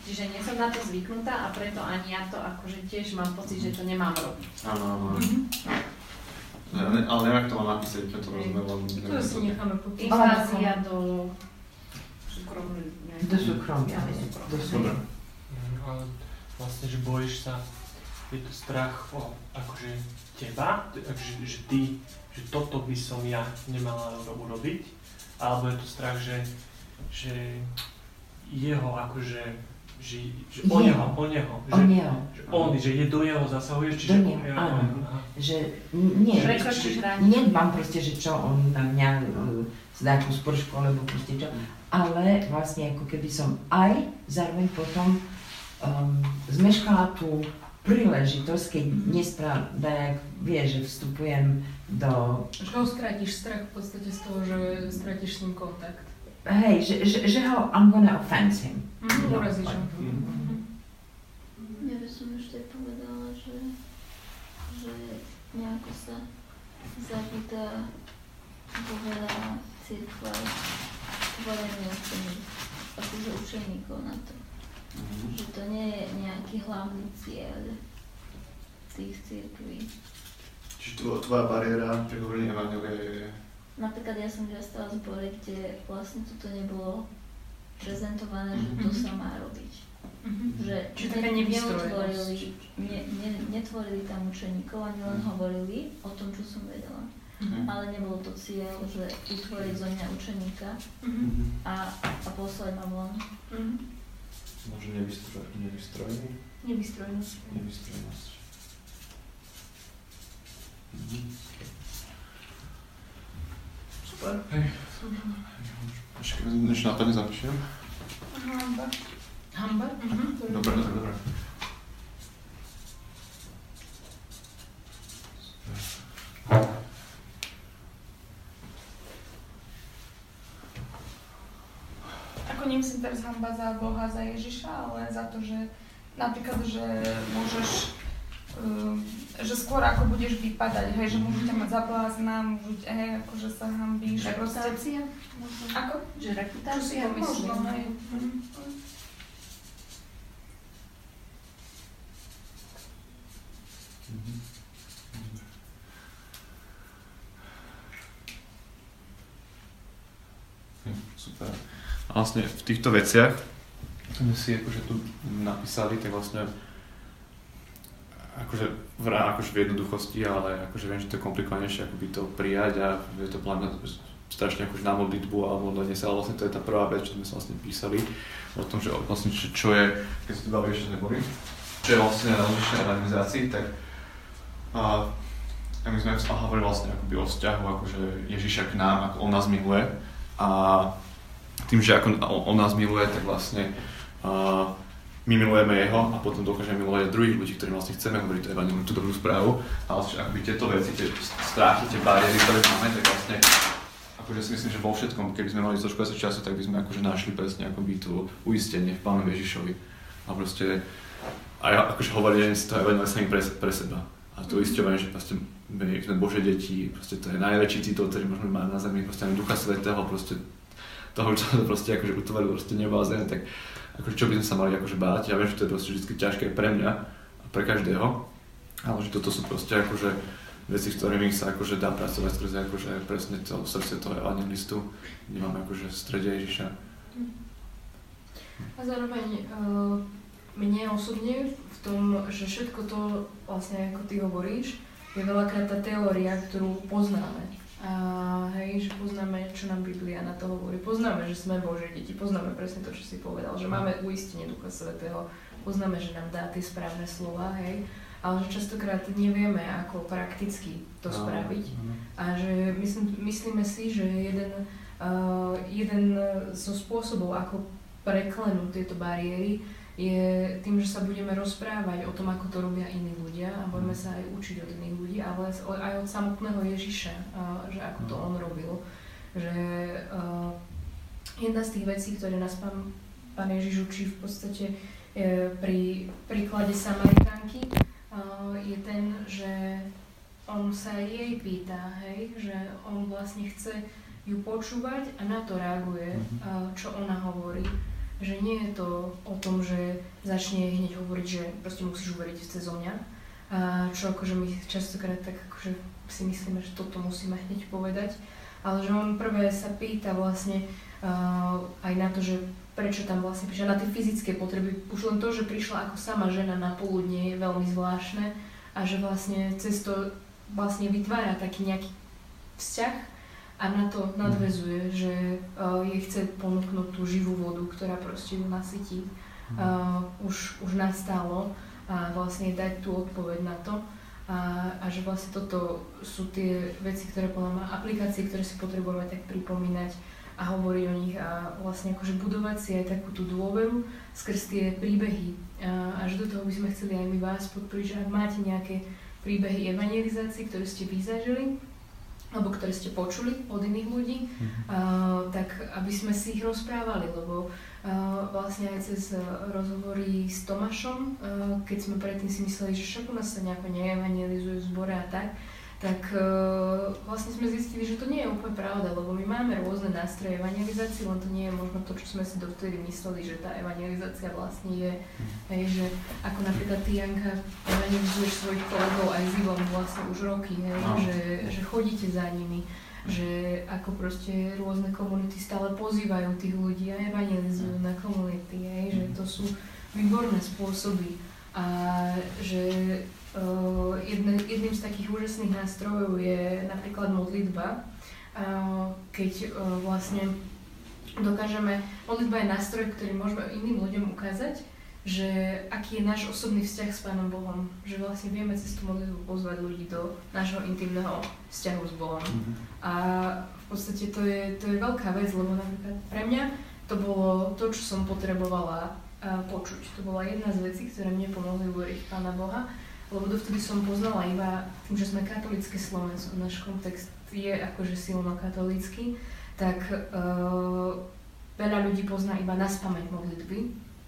Čiže nie som na to zvyknutá a preto ani ja to akože tiež mám pocit, že to nemám robiť. Áno, áno. Ja, ne, ale neviem, ak to mám napísať, keď to rozumiem, To si necháme potom. Invázia do Do súkromia, Do súkromia. do súkromia. Mm, Ale vlastne, že bojíš sa, je to strach o akože teba, že, že ty, že toto by som ja nemala ro- urobiť, alebo je to strach, že, že jeho akože, že, že o Jeho. neho, o neho, O že, neho, že on, že je do jeho zasahuješ, čiže Do neho, áno. aha. že nie, nedbám proste, že čo on na mňa e, z nejakú spršku alebo proste čo, ale vlastne ako keby som aj zároveň potom um, zmeškala tú príležitosť, keď nespravda, jak vie, že vstupujem do, Že ho skrátiš strach v podstate z toho, že stratíš s ním kontakt. hej, že, že, že ho, I'm gonna offend him. Mhm, No, urazíš ho. Mhm. Ja by som ešte povedala, že, že nejako sa zabúda vo veľa tvorenie učeník, akože učeníkov na to. Mhm. Že to nie je nejaký hlavný cieľ. tých církví. Čiže tvo- tvoja bariéra pri hovorení Evangelia je... Napríklad ja som vyrastala v zbore, kde vlastne toto nebolo prezentované, že to sa má robiť. Mhm. Že Čiže ne- neutvorili, ne, ne, netvorili tam učeníkov, ani len Mhm. hovorili o tom, čo som vedela. Mhm. Ale nebolo to cieľ, že utvoriť zo mňa učeníka Mhm. a, a poslať ma von. Mhm. Možno nevystroj, nevystrojení? Nevystrojenosť. Nevystrojnosť. Mhm. Super. Hej. Ešte keď niečo napadne, zapíšem. Hamba. Hamba? Mhm. Dobre, dobre, dobre. Ako nemyslím teraz hamba za Boha, za Ježiša, ale za to, že napríklad, že môžeš, um, že skôr ako budeš vypadať, hej, že môžu ťa mať za blázna, môžu ťa, hej, akože sa hambíš, proste. Reputácia? Ako? Že reputácia? Možno, hej. Mhm. Mhm. Hm, Super. A vlastne v týchto veciach, sme si akože tu napísali, tak vlastne akože v, akože v jednoduchosti, ale akože viem, že to je komplikovanejšie akoby to prijať a je to mňa strašne akože na modlitbu a modlenie sa, ale vlastne to je tá prvá vec, čo sme sa vlastne písali o tom, že vlastne čo, čo je, keď sa tu bavili, že neboli, čo je vlastne na rozličnej organizácii, tak a, a my sme hovorili vlastne akoby o vzťahu akože Ježiša k nám, ako on nás miluje a tým, že ako on, nás miluje, tak vlastne a, my milujeme jeho a potom dokážeme milovať aj druhých ľudí, ktorým vlastne chceme hovoriť to evanilium, tú dobrú správu. A vlastne akoby tieto veci, tie strachy, tie bariéry, ktoré máme, tak vlastne akože si myslím, že vo všetkom, keby sme mali trošku viac času, tak by sme akože našli presne akoby tú uistenie v Pánu Ježišovi. A proste aj akože hovorenie si to evanilium sami pre, pre seba. A to uisťovanie, že proste my sme Bože deti, proste to je najväčší titul, ktorý môžeme mať na zemi, proste máme Ducha Svetého, proste toho, čo *laughs* proste akože utvoril proste nebo zem, tak akože čo by sme sa mali akože báť. Ja viem, že to je proste vždy ťažké pre mňa a pre každého, ale že toto sú proste akože veci, s ktorými sa akože dá pracovať skrze akože presne to srdce toho evangelistu, kde máme akože v strede Ježiša. A zároveň uh, mne osobne v tom, že všetko to vlastne ako ty hovoríš, je veľakrát tá teória, ktorú poznáme. A hej, že poznáme, čo nám Biblia na to hovorí. Poznáme, že sme Božie deti, poznáme presne to, čo si povedal, že máme uistenie Ducha Svetého, poznáme, že nám dá tie správne slova, hej, ale že častokrát nevieme, ako prakticky to spraviť. A že myslím, myslíme si, že jeden, uh, jeden zo spôsobov, ako preklenúť tieto bariéry, je tým, že sa budeme rozprávať o tom, ako to robia iní ľudia a budeme sa aj učiť od iných ľudí, ale aj od samotného Ježiša, že ako to on robil. Že uh, jedna z tých vecí, ktoré nás pán, pán Ježiš učí v podstate pri príklade Samaritánky, uh, je ten, že on sa jej pýta, hej, že on vlastne chce ju počúvať a na to reaguje, uh, čo ona hovorí. Že nie je to o tom, že začne hneď hovoriť, že proste musíš uveriť cez mňa, čo akože my častokrát tak akože si myslíme, že toto musíme hneď povedať, ale že on prvé sa pýta vlastne uh, aj na to, že prečo tam vlastne prišla, na tie fyzické potreby. Už len to, že prišla ako sama žena na poludne je veľmi zvláštne. A že vlastne cez to vlastne vytvára taký nejaký vzťah a na to nadvezuje, že uh, jej chce ponúknuť tú živú vodu, ktorá proste ju nasytí. Uh, už, už nastálo a vlastne dať tú odpoveď na to. A, a že vlastne toto sú tie veci, ktoré podľa mňa, aplikácie, ktoré si potrebujeme tak pripomínať a hovoriť o nich a vlastne akože budovať si aj takú tú dôveru skrz tie príbehy. A, a že do toho by sme chceli aj my vás podporiť, že ak máte nejaké príbehy evangelizácií, ktoré ste vy zažili, alebo ktoré ste počuli od iných ľudí, uh, tak aby sme si ich rozprávali, lebo uh, vlastne aj cez rozhovory s Tomášom, uh, keď sme predtým si mysleli, že však u nás sa nejako neevangelizuje v zbore a tak, tak uh, vlastne sme zistili, že to nie je úplne pravda, lebo my máme rôzne nástroje evangelizácie, len to nie je možno to, čo sme si dovtedy mysleli, že tá evangelizácia vlastne je, hej, že ako napríklad ty, Janka, evangelizuješ svojich kolegov aj s Ivom vlastne už roky, hej, No. že, že chodíte za nimi, že ako proste rôzne komunity stále pozývajú tých ľudí a evangelizujú na komunity, hej, že to sú výborné spôsoby a že jedne, jedným z takých úžasných nástrojov je napríklad modlitba, keď uh, vlastne dokážeme, modlitba je nástroj, ktorý môžeme iným ľuďom ukázať, že aký je náš osobný vzťah s Pánom Bohom, že vlastne vieme cez tú modlitbu pozvať ľudí do nášho intimného vzťahu s Bohom. Mhm. A v podstate to je, to je veľká vec, lebo napríklad pre mňa to bolo to, čo som potrebovala a, počuť. To bola jedna z vecí, ktoré mne pomohli uveriť Pána Boha, lebo dovtedy som poznala iba tým, že sme katolické Slovensko, náš kontext je akože silno katolícky, tak uh, veľa ľudí pozná iba na spameť modlitby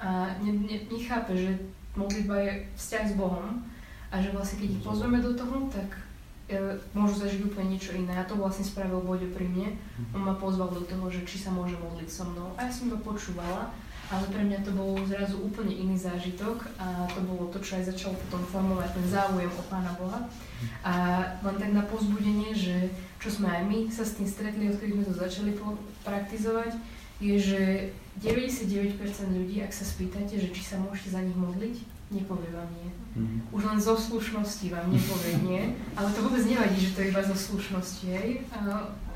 a ne, ne, nechápe, že modlitba je vzťah s Bohom a že vlastne keď ich pozveme do toho, tak e, môžu zažiť úplne niečo iné. A to vlastne spravil Boďo pri mne. On ma pozval do toho, že či sa môže modliť so mnou. A ja som to počúvala, ale pre mňa to bol zrazu úplne iný zážitok a to bolo to, čo aj začalo potom formovať ten záujem o Pána Boha. A len tak na pozbudenie, že čo sme aj my sa s tým stretli, odkedy sme to začali praktizovať, je, že 99% ľudí, ak sa spýtate, že či sa môžete za nich modliť, nepovie vám nie. Mhm. Už len zo slušnosti vám nepovie nie, ale to vôbec nevadí, že to je iba zo slušnosti, hej.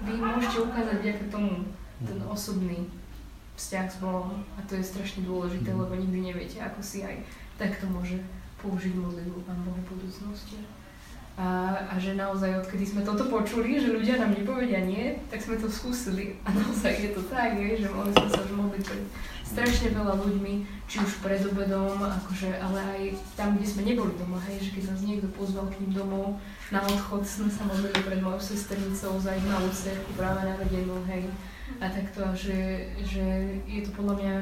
Vy môžete ukázať vďaka tomu ten osobný vzťah s Bohom a to je strašne dôležité, lebo nikdy neviete, ako si aj takto môže použiť modlitbu Pán Boh v budúcnosti. A, a že naozaj, odkedy sme toto počuli, že ľudia nám nepovedia nie, tak sme to skúsili. A naozaj je to tak, je, že mohli sme sa už modliť pred strašne veľa ľuďmi, či už pred obedom, akože, ale aj tam, kde sme neboli doma, hej, že keď nás niekto pozval k ním domov, na odchod sme sa modlili pred mojou sesternicou za ich malú cerku práve narodenú, hej. A takto, že, že je to podľa mňa,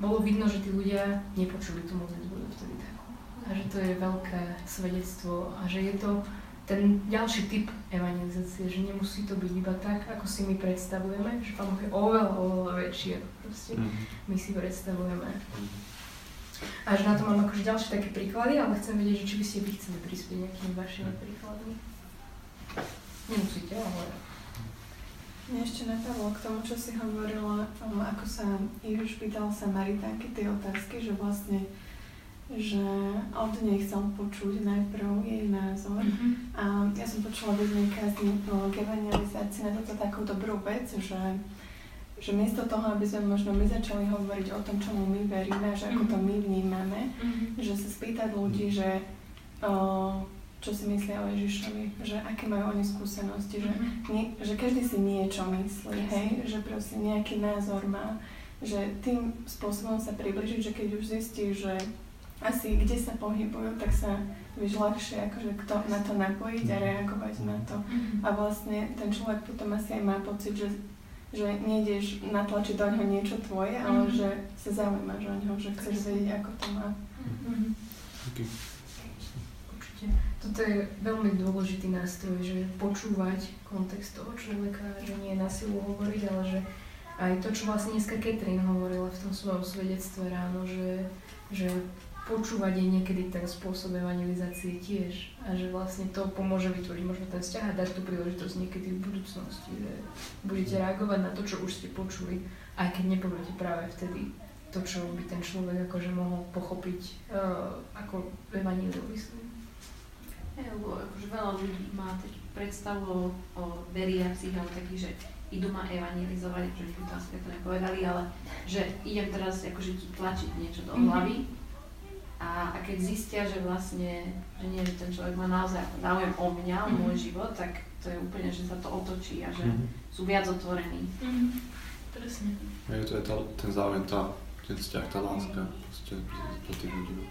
bolo vidno, že tí ľudia nepočuli tú modlitbu vtedy takú. A že to je veľké svedectvo a že je to ten ďalší typ evangelizácie, že nemusí to byť iba tak, ako si my predstavujeme, že Pán Boh je oveľa, oveľa väčší, ako proste Mhm. my si predstavujeme. A že na to mám akože ďalšie také príklady, ale chcem vedieť, že či by ste vy chceli prispieť nejakými vašimi príkladmi. Nemusíte, ale... Mne ešte napadlo k tomu, čo si hovorila, um, ako sa Ježiš pýtal Samaritánky tie otázky, že vlastne že od nej chcel počuť najprv jej názor. A ja som počula v jednej kázni o evangelizácii na toto takú dobrú vec, že, že miesto toho, aby sme možno my začali hovoriť o tom, čomu my veríme, že ako to my vnímame, že sa spýtať ľudí, že o, čo si myslia o Ježišovi, že aké majú oni skúsenosti, že, nie, že každý si niečo myslí, hej, že proste nejaký názor má, že tým spôsobom sa približiť, že keď už zistí, že asi kde sa pohybujú, tak sa vieš ľahšie akože kto na to napojiť a reagovať na to. A vlastne ten človek potom asi aj má pocit, že, že nejdeš natlačiť do ňoho niečo tvoje, ale Mhm. že sa zaujímaš o ňoho, že chceš vedieť, ako to má. Taký. Určite. Toto je veľmi dôležitý nástroj, že počúvať kontext toho človeka, že nie na silu hovoriť, ale že aj to, čo vlastne dneska Katrin hovorila v tom svojom svedectve ráno, že, že počúvať je niekedy ten spôsob evangelizácie tiež a že vlastne to pomôže vytvoriť možno ten vzťah a dať tú príležitosť niekedy v budúcnosti, že budete reagovať na to, čo už ste počuli, aj keď nepoviete práve vtedy to, čo by ten človek akože mohol pochopiť uh, ako myslím. Hej, lebo akože veľa ľudí má teď predstavu o, o veriacich, alebo takých, že idú ma evangelizovať, že by to asi to nepovedali, ale že idem teraz akože ti tlačiť niečo do Mhm. hlavy a, a keď zistia, že vlastne, že nie, že ten človek má naozaj záujem o mňa, o môj Mhm. život, tak to je úplne, že sa to otočí a že Mhm. sú viac otvorení. Presne. Je to je tá, ten záujem, tá, ten vzťah, tá láska proste pre tých ľudí.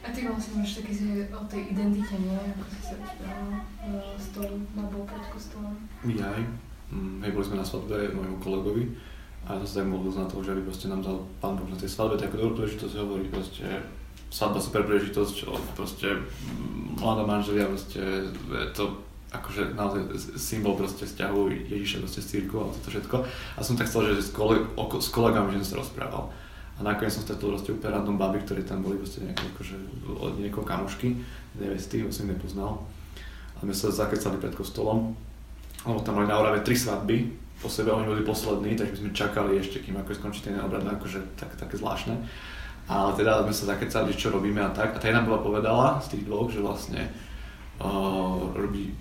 A ty vlastne máš taký že o tej identite, nie? Ako si sa rozprával uh, s tou babou pod kostolom. My aj. Mm, hej, boli sme na svadbe môjmu kolegovi a ja som modlil na to, že aby proste nám dal Pán Boh na tej svadbe takú dobrú príležitosť hovoriť proste svadba super príležitosť, čo proste mm, mladá manželia, proste to akože naozaj symbol proste vzťahu Ježiša proste z círku a toto všetko. A som tak chcel, že s, kole, oko, s kolegami že som sa rozprával. A nakoniec som stretol proste úplne random baby, ktorí tam boli proste nejaké, akože, od niekoho kamošky, nevesty, ho som nepoznal. A my sa zakecali pred kostolom, lebo tam mali na Orave tri svadby, po sebe oni boli poslední, takže my sme čakali ešte, kým ako skončí ten obrad, akože tak, také zvláštne. Ale teda sme sa zakecali, čo robíme a tak. A tá jedna bola povedala z tých dvoch, že vlastne uh, robí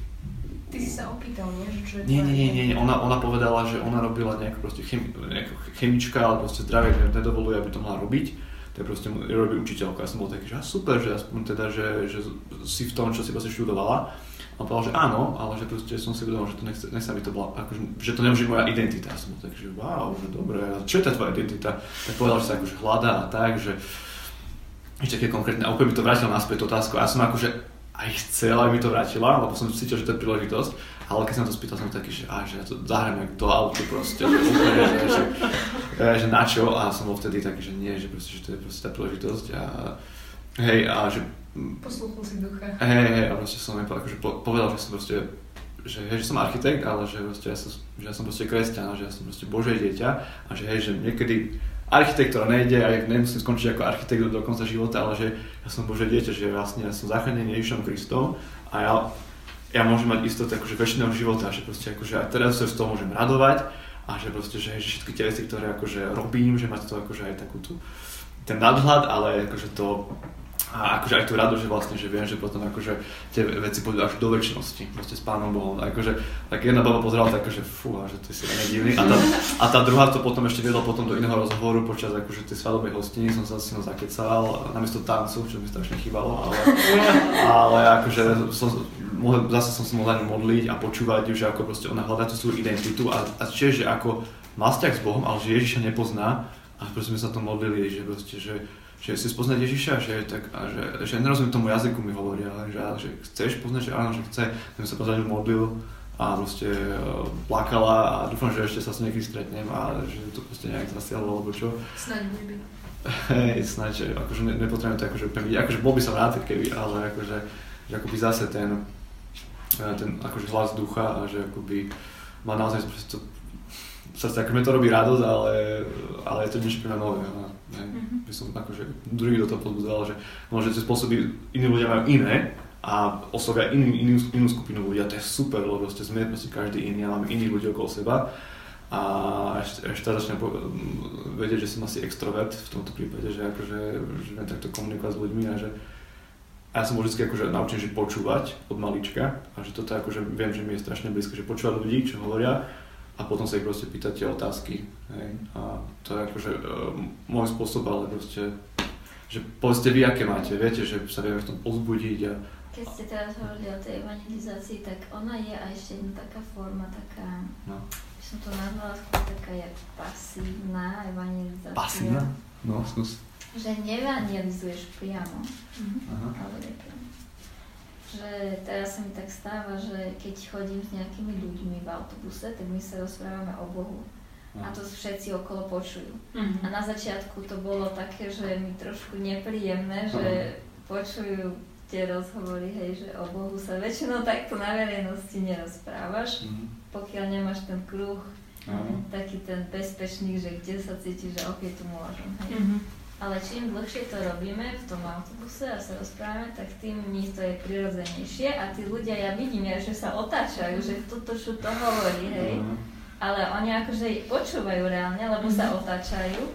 Ty si sa opýtal, nie? Že čo je nie, nie, nie, nie, ona, ona povedala, že ona robila nejakú proste chemi, nejakú chemička, ale proste zdravie, nedovoluje, aby to mala robiť. Tak proste mu- robí učiteľka. Ja som bol taký, že super, že aspoň teda, že, že si v tom, čo si proste študovala. A povedal, že áno, ale že proste som si uvedomil, že to nechce, nechce aby to bola, akože, že to nemôže moja identita. Ja som bol taký, že wow, že dobre, čo je tá tvoja identita? Tak povedal, že sa akože hľadá a tak, že ešte také konkrétne, a úplne mi to vrátilo naspäť otázku. Ja som akože aj chcel, aby mi to vrátila, lebo som cítil, že to je príležitosť, ale keď som to spýtal, som taký, že, á, že ja to zahrám jak do autu proste, že, úplne, že, že, že, na čo, a som bol vtedy taký, že nie, že, proste, že to je proste tá príležitosť. A hej, a že Poslúchol si ducha. hej, hej, a proste som po- akože po, povedal, že som proste že, hej, že som architekt, ale že, proste, ja som, že ja som proste kresťan, že ja som proste Božie dieťa a že hej, že niekedy architektúra nejde a ja nemusím skončiť ako architekt do konca života, ale že ja som Božie dieťa, že vlastne ja som zachránený Ježišom Kristom a ja, ja môžem mať istotu akože väčšiného života, že proste akože aj teraz sa z toho môžem radovať a že proste, že, že všetky tie veci, ktoré akože robím, že mať to akože aj takú tú, ten nadhľad, ale akože to a akože aj tú radu, že vlastne, že viem, že potom akože tie veci pôjdu až do väčšnosti, proste s Pánom Bohom. Akože, tak jedna baba pozerala tak, že fú, a že je si divný. A tá, a tá druhá to potom ešte viedla potom do iného rozhovoru počas akože tej svadobnej hostiny, som sa s ním zakecal, namiesto tancu, čo mi strašne chýbalo, ale, ale akože som, mohol, zase som za ňu modliť a počúvať, že ako proste ona hľadá tú svoju identitu a, a tiež, že ako má vzťah s Bohom, ale že Ježiša nepozná a proste sme sa to modlili, že proste, že, že si spoznať Ježiša, že, tak, a že, že nerozumiem tomu jazyku mi hovoria, ale že, že chceš poznať, že áno, že chce, tak som sa pozrieť modlil a proste e, plakala a dúfam, že ešte sa s niekým stretnem a že to proste nejak zasiahlo alebo čo. Snaď v nebi. Hej, snáď, že akože ne, nepotrebujem to akože vidieť, akože bol by som rád, keby, ale akože, že akoby zase ten, e, ten akože hlas ducha a že akoby má naozaj to srdce, akože mi to robí radosť, ale, ale je to niečo nové. A, ne, Mhm. by som akože druhý do toho podbudoval, že možno tie spôsoby iní ľudia majú iné a oslovia inú, inú, inú skupinu ľudí a to je super, lebo proste sme proste každý iný a máme iných ľudí okolo seba a ešte, ešte teraz začnem po- m, vedieť, že som asi extrovert v tomto prípade, že akože že viem takto komunikovať s ľuďmi a že a ja som bol vždy akože naučený, že počúvať od malička a že toto akože viem, že mi je strašne blízko, že počúvať ľudí, čo hovoria a potom sa ich proste pýtať tie otázky. Hej. A to je akože uh, môj spôsob, ale proste, že povedzte vy, aké máte, viete, že sa vieme v tom pozbudiť a Keď ste teraz hovorili o tej evangelizácii, tak ona je aj ešte jedna taká forma, taká, no. by som to nazvala skôr taká jak pasívna evangelizácia. pasívna. No, skús. Že neevangelizuješ priamo, Aha. ale je priamo. Že teraz sa mi tak stáva, že keď chodím s nejakými ľuďmi v autobuse, tak my sa rozprávame o Bohu. A to všetci okolo počujú. Mhm. A na začiatku to bolo také, že mi trošku nepríjemné, že počujú tie rozhovory, hej, že o Bohu sa väčšinou takto na verejnosti nerozprávaš, Mhm. pokiaľ nemáš ten kruh, Áno. taký ten bezpečný, že kde sa cítiš, že ok, tu môžem, hej. Mhm. Ale čím dlhšie to robíme v tom autobuse a sa rozprávame, tak tým mi to je prirodzenejšie a tí ľudia, ja vidím, ja, že sa otáčajú, že toto čo to hovorí, hej. Aha. Ale oni akože počúvajú reálne, lebo sa otáčajú.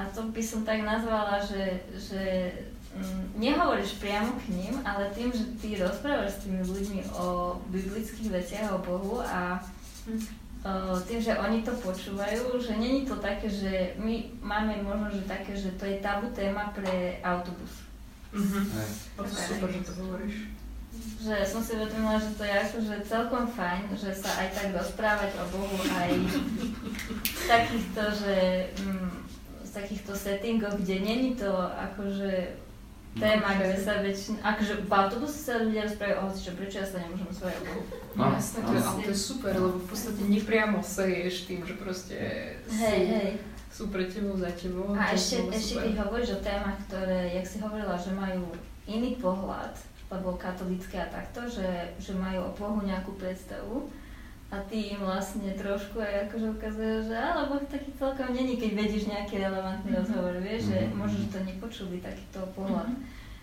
A to by som tak nazvala, že, že mm, nehovoríš priamo k ním, ale tým, že ty rozprávaš s tými ľuďmi o biblických veciach, o Bohu a o, tým, že oni to počúvajú, že není to také, že my máme možno, že také, že to je tabu téma pre autobus. Mhm. To je super, že to hovoríš. Že som si uvedomila, že to je akože celkom fajn, že sa aj tak rozprávať o Bohu aj v takýchto, že mm, z takýchto settingoch, kde není to akože téma, kde sa väčšina, akože v autobuse sa ľudia rozprávajú o hoci čo, prečo ja sa nemôžem rozprávať o Bohu. No, No, jasné, to je, ale to je super, lebo v podstate nepriamo seješ tým, že proste Hej, sú, hej. sú pre tebou, za tebou. A ešte, ešte keď hovoríš o témach, ktoré, jak si hovorila, že majú iný pohľad, lebo katolické a takto, že, že majú o Bohu nejakú predstavu a ty im vlastne trošku aj akože ukazuješ, že ale Boh taký celkom není, keď vedíš nejaký relevantný rozhovor, vieš, že Mhm. možno, že to nepočuli takýto pohľad.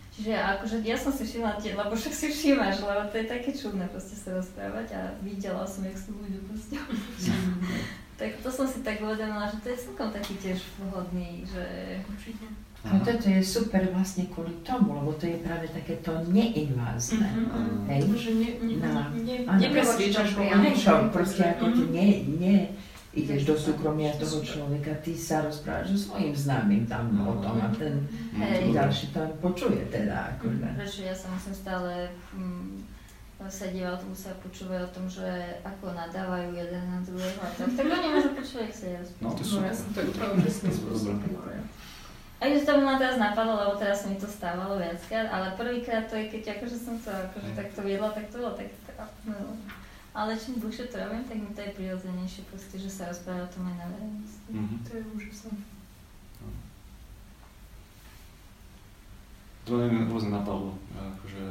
Čiže akože ja som si všimla tie, lebo však si všímaš, lebo to je také čudné proste sa rozprávať a videla som, jak sú ľudia proste. *laughs* tak to som si tak uvedomila, že to je celkom taký tiež vhodný, že Určite. No toto je super vlastne kvôli tomu, lebo to je práve takéto neinvázne. Mhm. Hej. Že ne, ne, No. ne, Áno. nepresviečaš ho. Ne, čo, proste ako ty Mhm. nie, nie ideš do súkromia toho človeka, ty sa rozprávaš so svojím známym tam o tom a ten Hej. ďalší to počuje teda. Akože. Prečo ja sa musím stále mm, sedieť v autobuse a počúvať o tom, že ako nadávajú jeden na druhého a tak. Tak oni môžu počúvať, ak sa No, to No sú... to je To dobré. A to ma teraz napadlo, lebo teraz sa mi to stávalo viackrát, ale prvýkrát to je, keď akože som sa akože takto viedla, tak to bolo tak no. Ale čím dlhšie to robím, tak mi to je prirodzenejšie proste, že sa rozpráva o tom aj na verejnosti. Mhm. To je úžasné. To mňa vôbec nenapadlo. Akože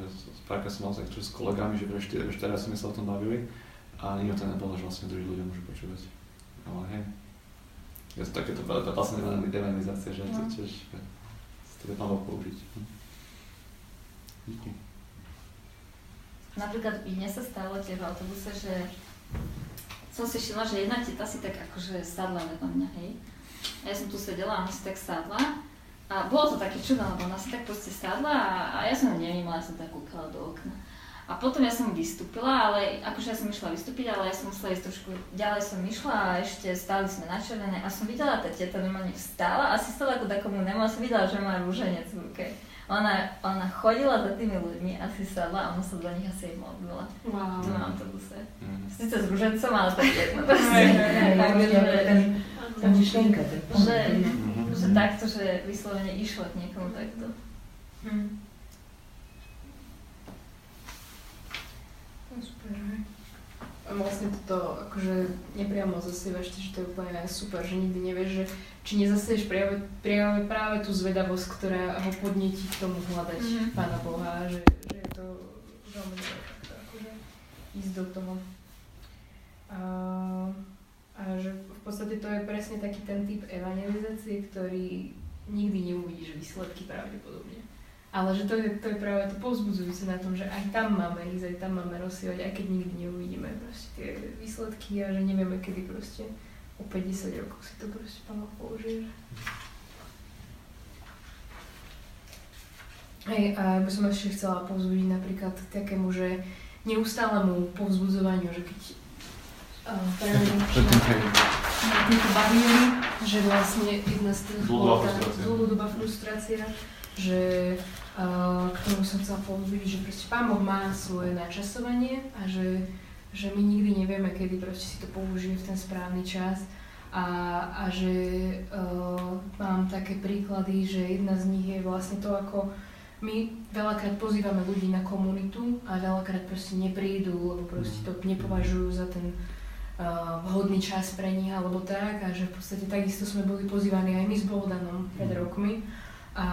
párkrát som mal s kolegami, že ešte teraz sme sa o tom bavili a nikto to nenapadlo, že vlastne druhí ľudia môžu počúvať. Ale hej. Je to takéto veľká vlastne evangelizácia, že No. tiež si to vie použiť. Hm. Díky. Napríklad mne sa stalo tiež v autobuse, že som si všimla, že jedna teta si tak akože sadla vedľa mňa, hej. A ja som tu sedela a ona si tak sadla. A bolo to také čudné, lebo ona si tak proste sadla a, a ja som ju nevnímala, ja som tak kúkala do okna. A potom ja som vystúpila, ale akože ja som išla vystúpiť, ale ja som musela ísť trošku, ďalej som išla a ešte stáli sme na červené a som videla, tá teta normálne vstala, asi stala ako takomu nemu a som videla, že má rúženec v ruke. Ona, ona chodila za tými ľuďmi, asi sadla a ona sa do nich asi aj modlila. Wow. Tu na autobuse. Mhm. Sice s rúžencom, ale to je jedno. Proste tá myšlienka, že, Mhm. že takto, že vyslovene išlo k niekomu takto. To je super, vlastne toto, akože nepriamo zasievaš, že to je úplne super, že nikdy nevieš, že či nezasieš práve, práve, práve tú zvedavosť, ktorá ho podnetí k tomu hľadať Mhm. Pána Boha, že, že je to veľmi dobré akože ísť do toho. A, a že v podstate to je presne taký ten typ evangelizácie, ktorý nikdy neuvidíš výsledky pravdepodobne. Ale že to je, to je práve to povzbudzujúce na tom, že aj tam máme ísť, aj tam máme rozsievať, aj keď nikdy neuvidíme proste tie výsledky a že nevieme, kedy proste o 50 rokov si to proste Pán Boh použije. Hej, a by som ešte chcela povzbudiť napríklad takému, že neustálemu povzbudzovaniu, že keď ten hej. na tieto bariéry, že vlastne jedna z tých Dlhodobá bola tá frustrácia. dlhodobá frustrácia, že uh, k tomu som chcela povedať, že proste Pán Boh má svoje načasovanie a že, že my nikdy nevieme, kedy proste si to použije v ten správny čas a, a že uh, mám také príklady, že jedna z nich je vlastne to, ako my veľakrát pozývame ľudí na komunitu a veľakrát proste neprídu, lebo proste to nepovažujú za ten vhodný čas pre nich alebo tak a že v podstate takisto sme boli pozývaní aj my s Bohdanom pred rokmi. A,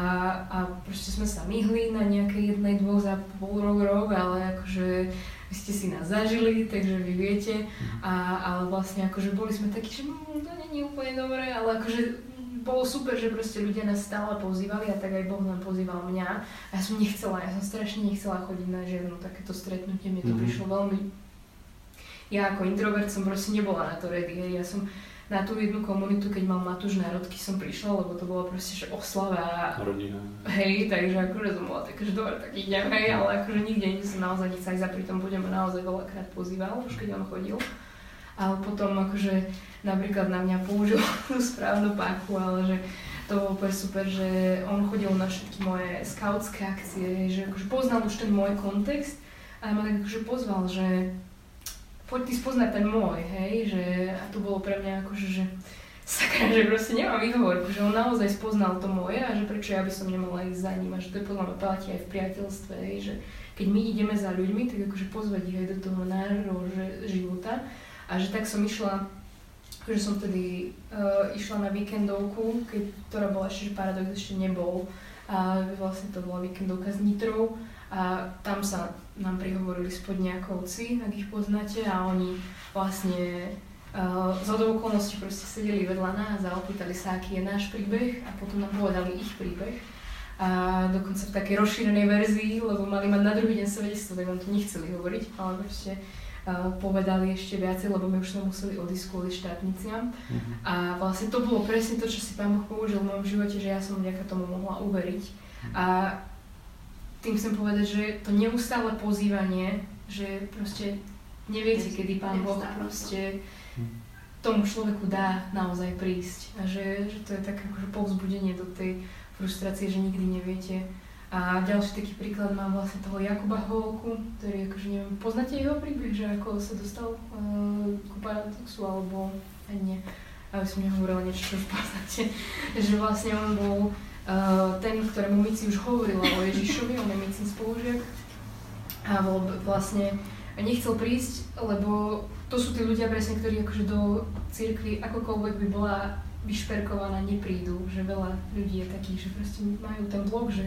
a proste sme sa myhli na nejaké jednej, dvoch za pol rok, rok, ale akože vy ste si nás zažili, takže vy viete. A, ale vlastne akože boli sme takí, že mm, to není úplne dobré, ale akože bolo super, že proste ľudia nás stále pozývali a tak aj Boh nám pozýval mňa. A ja som nechcela, ja som strašne nechcela chodiť na žiadno takéto stretnutie, mne to Mhm. prišlo veľmi ja ako introvert som proste nebola na to ready, hej. ja som na tú jednu komunitu, keď mal Matúš národky, som prišla, lebo to bola proste že oslava Rodina. Hej, takže akože som bola taká, že dobre, tak idem, hej, ale akože nikde nie som naozaj nič aj za pri tom budem naozaj veľakrát pozýval, už keď on chodil. Ale potom akože napríklad na mňa použil *laughs* tú správnu páku, ale že to bolo úplne super, že on chodil na všetky moje skautské akcie, že akože poznal už ten môj kontext a ma tak akože pozval, že poď ty spoznať ten môj, hej, že a to bolo pre mňa akože, že sakra, že proste nemám výhovorku, že on naozaj spoznal to moje a že prečo ja by som nemala ísť za ním a že to je podľa mňa platí aj v priateľstve, hej, že keď my ideme za ľuďmi, tak akože pozvať ich aj do toho nášho života a že tak som išla že som vtedy uh, išla na víkendovku, keď, ktorá bola ešte, že Paradox ešte nebol. A vlastne to bola víkendovka s Nitrou a tam sa nám prihovorili spodniakovci, ak ich poznáte, a oni vlastne uh, z okolností proste sedeli vedľa nás a opýtali sa, aký je náš príbeh a potom nám povedali ich príbeh. A dokonca v takej rozšírenej verzii, lebo mali mať na druhý deň svedectvo, tak vám to nechceli hovoriť, ale proste povedali ešte viacej, lebo my už sme museli odísť kvôli štátniciam. Uh-huh. A vlastne to bolo presne to, čo si Pán Boh použil v mojom živote, že ja som vďaka tomu mohla uveriť. A tým chcem povedať, že to neustále pozývanie, že proste neviete, kedy Pán Boh proste mhm. tomu človeku dá naozaj prísť. A že, že to je také akože povzbudenie do tej frustrácie, že nikdy neviete, a ďalší taký príklad mám vlastne toho Jakuba Holku, ktorý akože neviem, poznáte jeho príbeh, že ako sa dostal uh, ku paradoxu alebo aj nie, aby som nehovorila niečo, čo už poznáte, *laughs* že vlastne on bol uh, ten, ktorému Mici už hovorila o Ježišovi, on je Micin spolužiak a bol vlastne nechcel prísť, lebo to sú tí ľudia presne, ktorí akože do cirkvi akokoľvek by bola vyšperkovaná, neprídu, že veľa ľudí je takých, že proste majú ten blok, že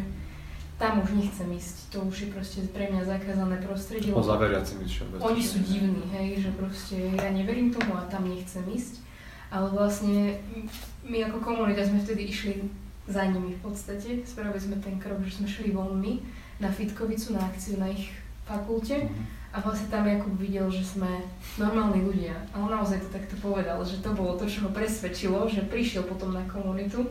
tam už nechcem ísť, to už je proste pre mňa zakázané prostredie. O zaveriacim Oni sú divní, hej, že proste ja neverím tomu a tam nechcem ísť. Ale vlastne my ako komunita sme vtedy išli za nimi v podstate. Spravili sme ten krok, že sme šli von my na Fitkovicu, na akciu na ich fakulte. A vlastne tam Jakub videl, že sme normálni ľudia. A on naozaj to takto povedal, že to bolo to, čo ho presvedčilo, že prišiel potom na komunitu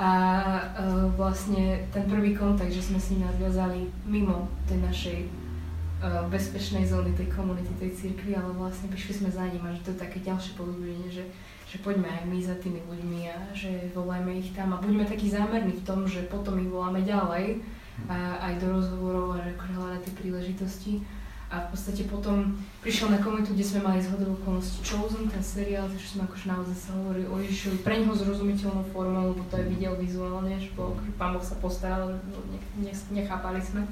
a uh, vlastne ten prvý kontakt, že sme s ním nadviazali mimo tej našej uh, bezpečnej zóny, tej komunity, tej cirkvi, ale vlastne prišli sme za ním a že to je také ďalšie povzbudenie, že, že poďme aj my za tými ľuďmi a že volajme ich tam a buďme takí zámerní v tom, že potom ich voláme ďalej a aj do rozhovorov a že akože hľadať tie príležitosti. A v podstate potom prišiel na komunitu, kde sme mali zhodovú okolností Chosen, ten seriál, že sme akože naozaj sa hovorili o Ježišovi pre neho zrozumiteľnou formou, lebo to je videl vizuálne, že bol, akože pán Boh sa postaral, nech, nechápali sme.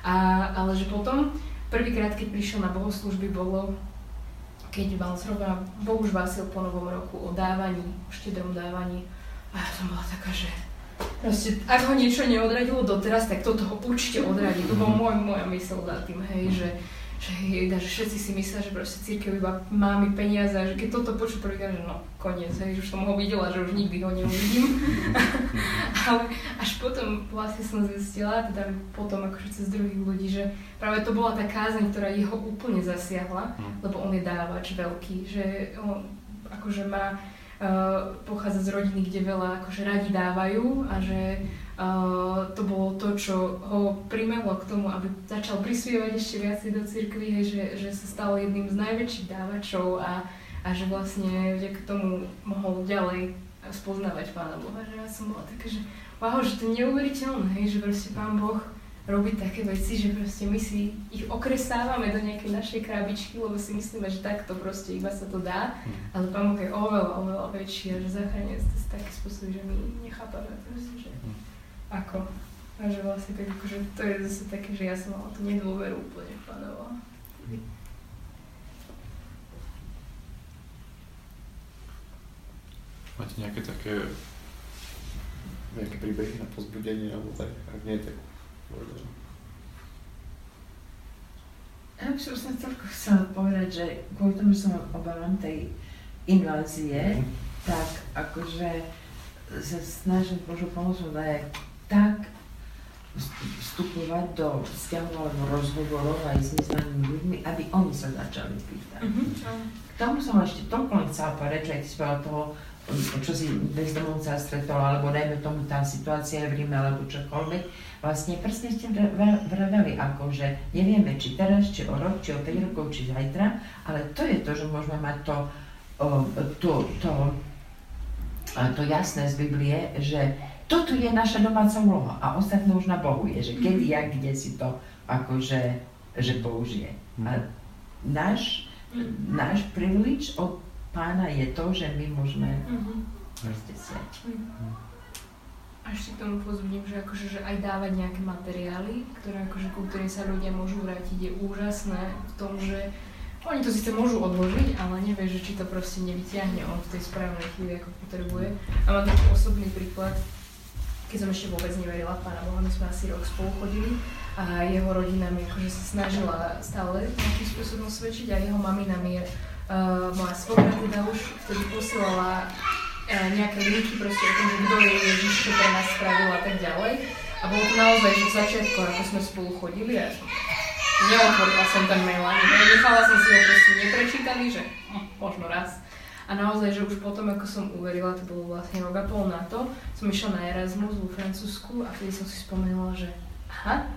A, ale že potom, prvýkrát, keď prišiel na bohoslužby, bolo keď mal zhruba Boh už vásil po novom roku o dávaní, štedrom dávaní. A ja som bola taká, že Proste, ak ho niečo neodradilo doteraz, tak toto ho určite odradí. To bol môj, moja mysl za tým, hej, že, že, hej, že všetci si myslia, že proste církev iba má mi peniaze a že keď toto poču prvýkrát, že no koniec, hej, už som ho videla, že už nikdy ho neuvidím. *laughs* Ale až potom vlastne som zistila, teda potom akože cez druhých ľudí, že práve to bola tá kázeň, ktorá jeho úplne zasiahla, hm. lebo on je dávač veľký, že on akože má uh, pochádza z rodiny, kde veľa akože radi dávajú a že uh, to bolo to, čo ho primelo k tomu, aby začal prispievať ešte viacej do cirkvi, že, že sa stal jedným z najväčších dávačov a, a že vlastne vďaka tomu mohol ďalej spoznávať Pána Boha. Že ja som bola taká, že wow, že to je neuveriteľné, hej, že proste Pán Boh robiť také veci, že proste my si ich okresávame do nejakej našej krabičky, lebo si myslíme, že takto proste iba sa to dá, mhm. ale Pán Boh je oveľa, oveľa väčší a že zachráňuje sa taký spôsob, že my nechápame proste, že. Ako. A že vlastne tak akože to je zase také, že ja som mala tú nedôveru úplne Boha. Máte nejaké také nejaké príbehy na pozbudenie, alebo tak, ak nie, tak ja by som sa celko chcela povedať, že kvôli tomu som obávam tej invázie, mm. tak akože sa snažím Božou pomocou dať tak vstupovať do vzťahov alebo rozhovorov aj s neznámymi ľuďmi, aby oni sa začali pýtať. Mm-hmm. K tomu som ešte toľko chcela povedať, že aj ty toho, čo si bezdomovca stretol, alebo dajme tomu tá situácia v Ríme, alebo čokoľvek, vlastne presne ste vraveli, ako že nevieme, či teraz, či o rok, či o 5 rokov, či zajtra, ale to je to, že môžeme mať to, to, to, to jasné z Biblie, že toto je naša domáca úloha a ostatné už na Bohu je, že kedy, jak, kde si to akože že použije. A náš, náš privilež od pána je to, že my môžeme mm-hmm. proste Mm-hmm. A ešte k tomu pozvním, že, akože, že aj dávať nejaké materiály, ktoré akože, ku ktorým sa ľudia môžu vrátiť, je úžasné v tom, že Oni to síce môžu odložiť, ale nevie, že či to proste nevyťahne on v tej správnej chvíli, ako potrebuje. A mám taký osobný príklad, keď som ešte vôbec neverila v Pána Boha, my sme asi rok spolu chodili a jeho rodina mi akože sa snažila stále nejakým spôsobom svedčiť a jeho mamina mi, uh, moja svokra teda už vtedy posielala uh, nejaké linky proste o tom, že kto je Ježiš, čo pre nás spravil a tak ďalej. A bolo to naozaj, že v začiatku, ako sme spolu chodili a neotvorila som ten mail ani, nechala som si ho proste neprečítaný, že hm, možno raz. A naozaj, že už potom, ako som uverila, to bolo vlastne rok a pol na to, som išla na Erasmus vo Francúzsku a vtedy som si spomenula, že aha,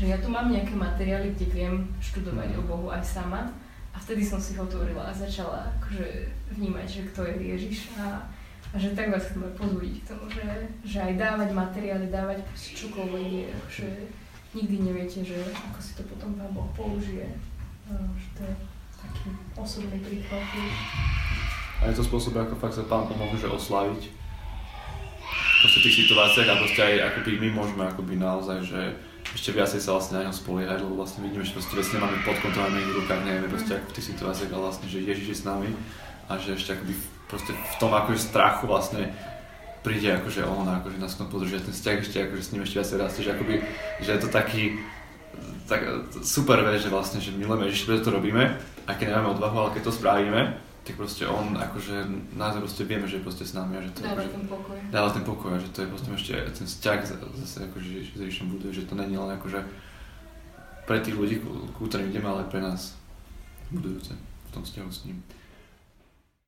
že ja tu mám nejaké materiály, kde viem študovať o Bohu aj sama. A vtedy som si ho otvorila a začala akože vnímať, že kto je Ježiš a, a že tak vás chceme pozbudiť k tomu, že, že aj dávať materiály, dávať čokoľvek je, že nikdy neviete, že ako si to potom Pán Boh použije. Že to je taký osobný príklad. A je to spôsob, ako fakt sa Pán pomôže oslaviť. Proste v tých situáciách a proste aj akoby my môžeme akoby naozaj, že ešte viacej sa vlastne na ňom spoliehať, lebo vlastne vidíme, že proste veci nemáme pod kontrolou v rukách, nevieme proste ako v tých situáciách, ale vlastne, že Ježiš je s nami a že ešte akoby proste v tom akože strachu vlastne príde akože on, akože nás tom podržia. Ten vzťah ešte akože s ním ešte viacej rastie, že akoby, že je to taký tak super vec, že vlastne, že milujeme Ježiš, preto to robíme, a keď nemáme odvahu, ale keď to spravíme, tak proste on akože naozaj proste vieme, že je proste s nami a že to Dáva akože, ten pokoj. dáva ten pokoj a že to je proste ešte ten vzťah zase akože s Ježišom buduje, že to není len akože pre tých ľudí, ku, ku ktorým ideme, ale pre nás budujúce v tom vzťahu s ním.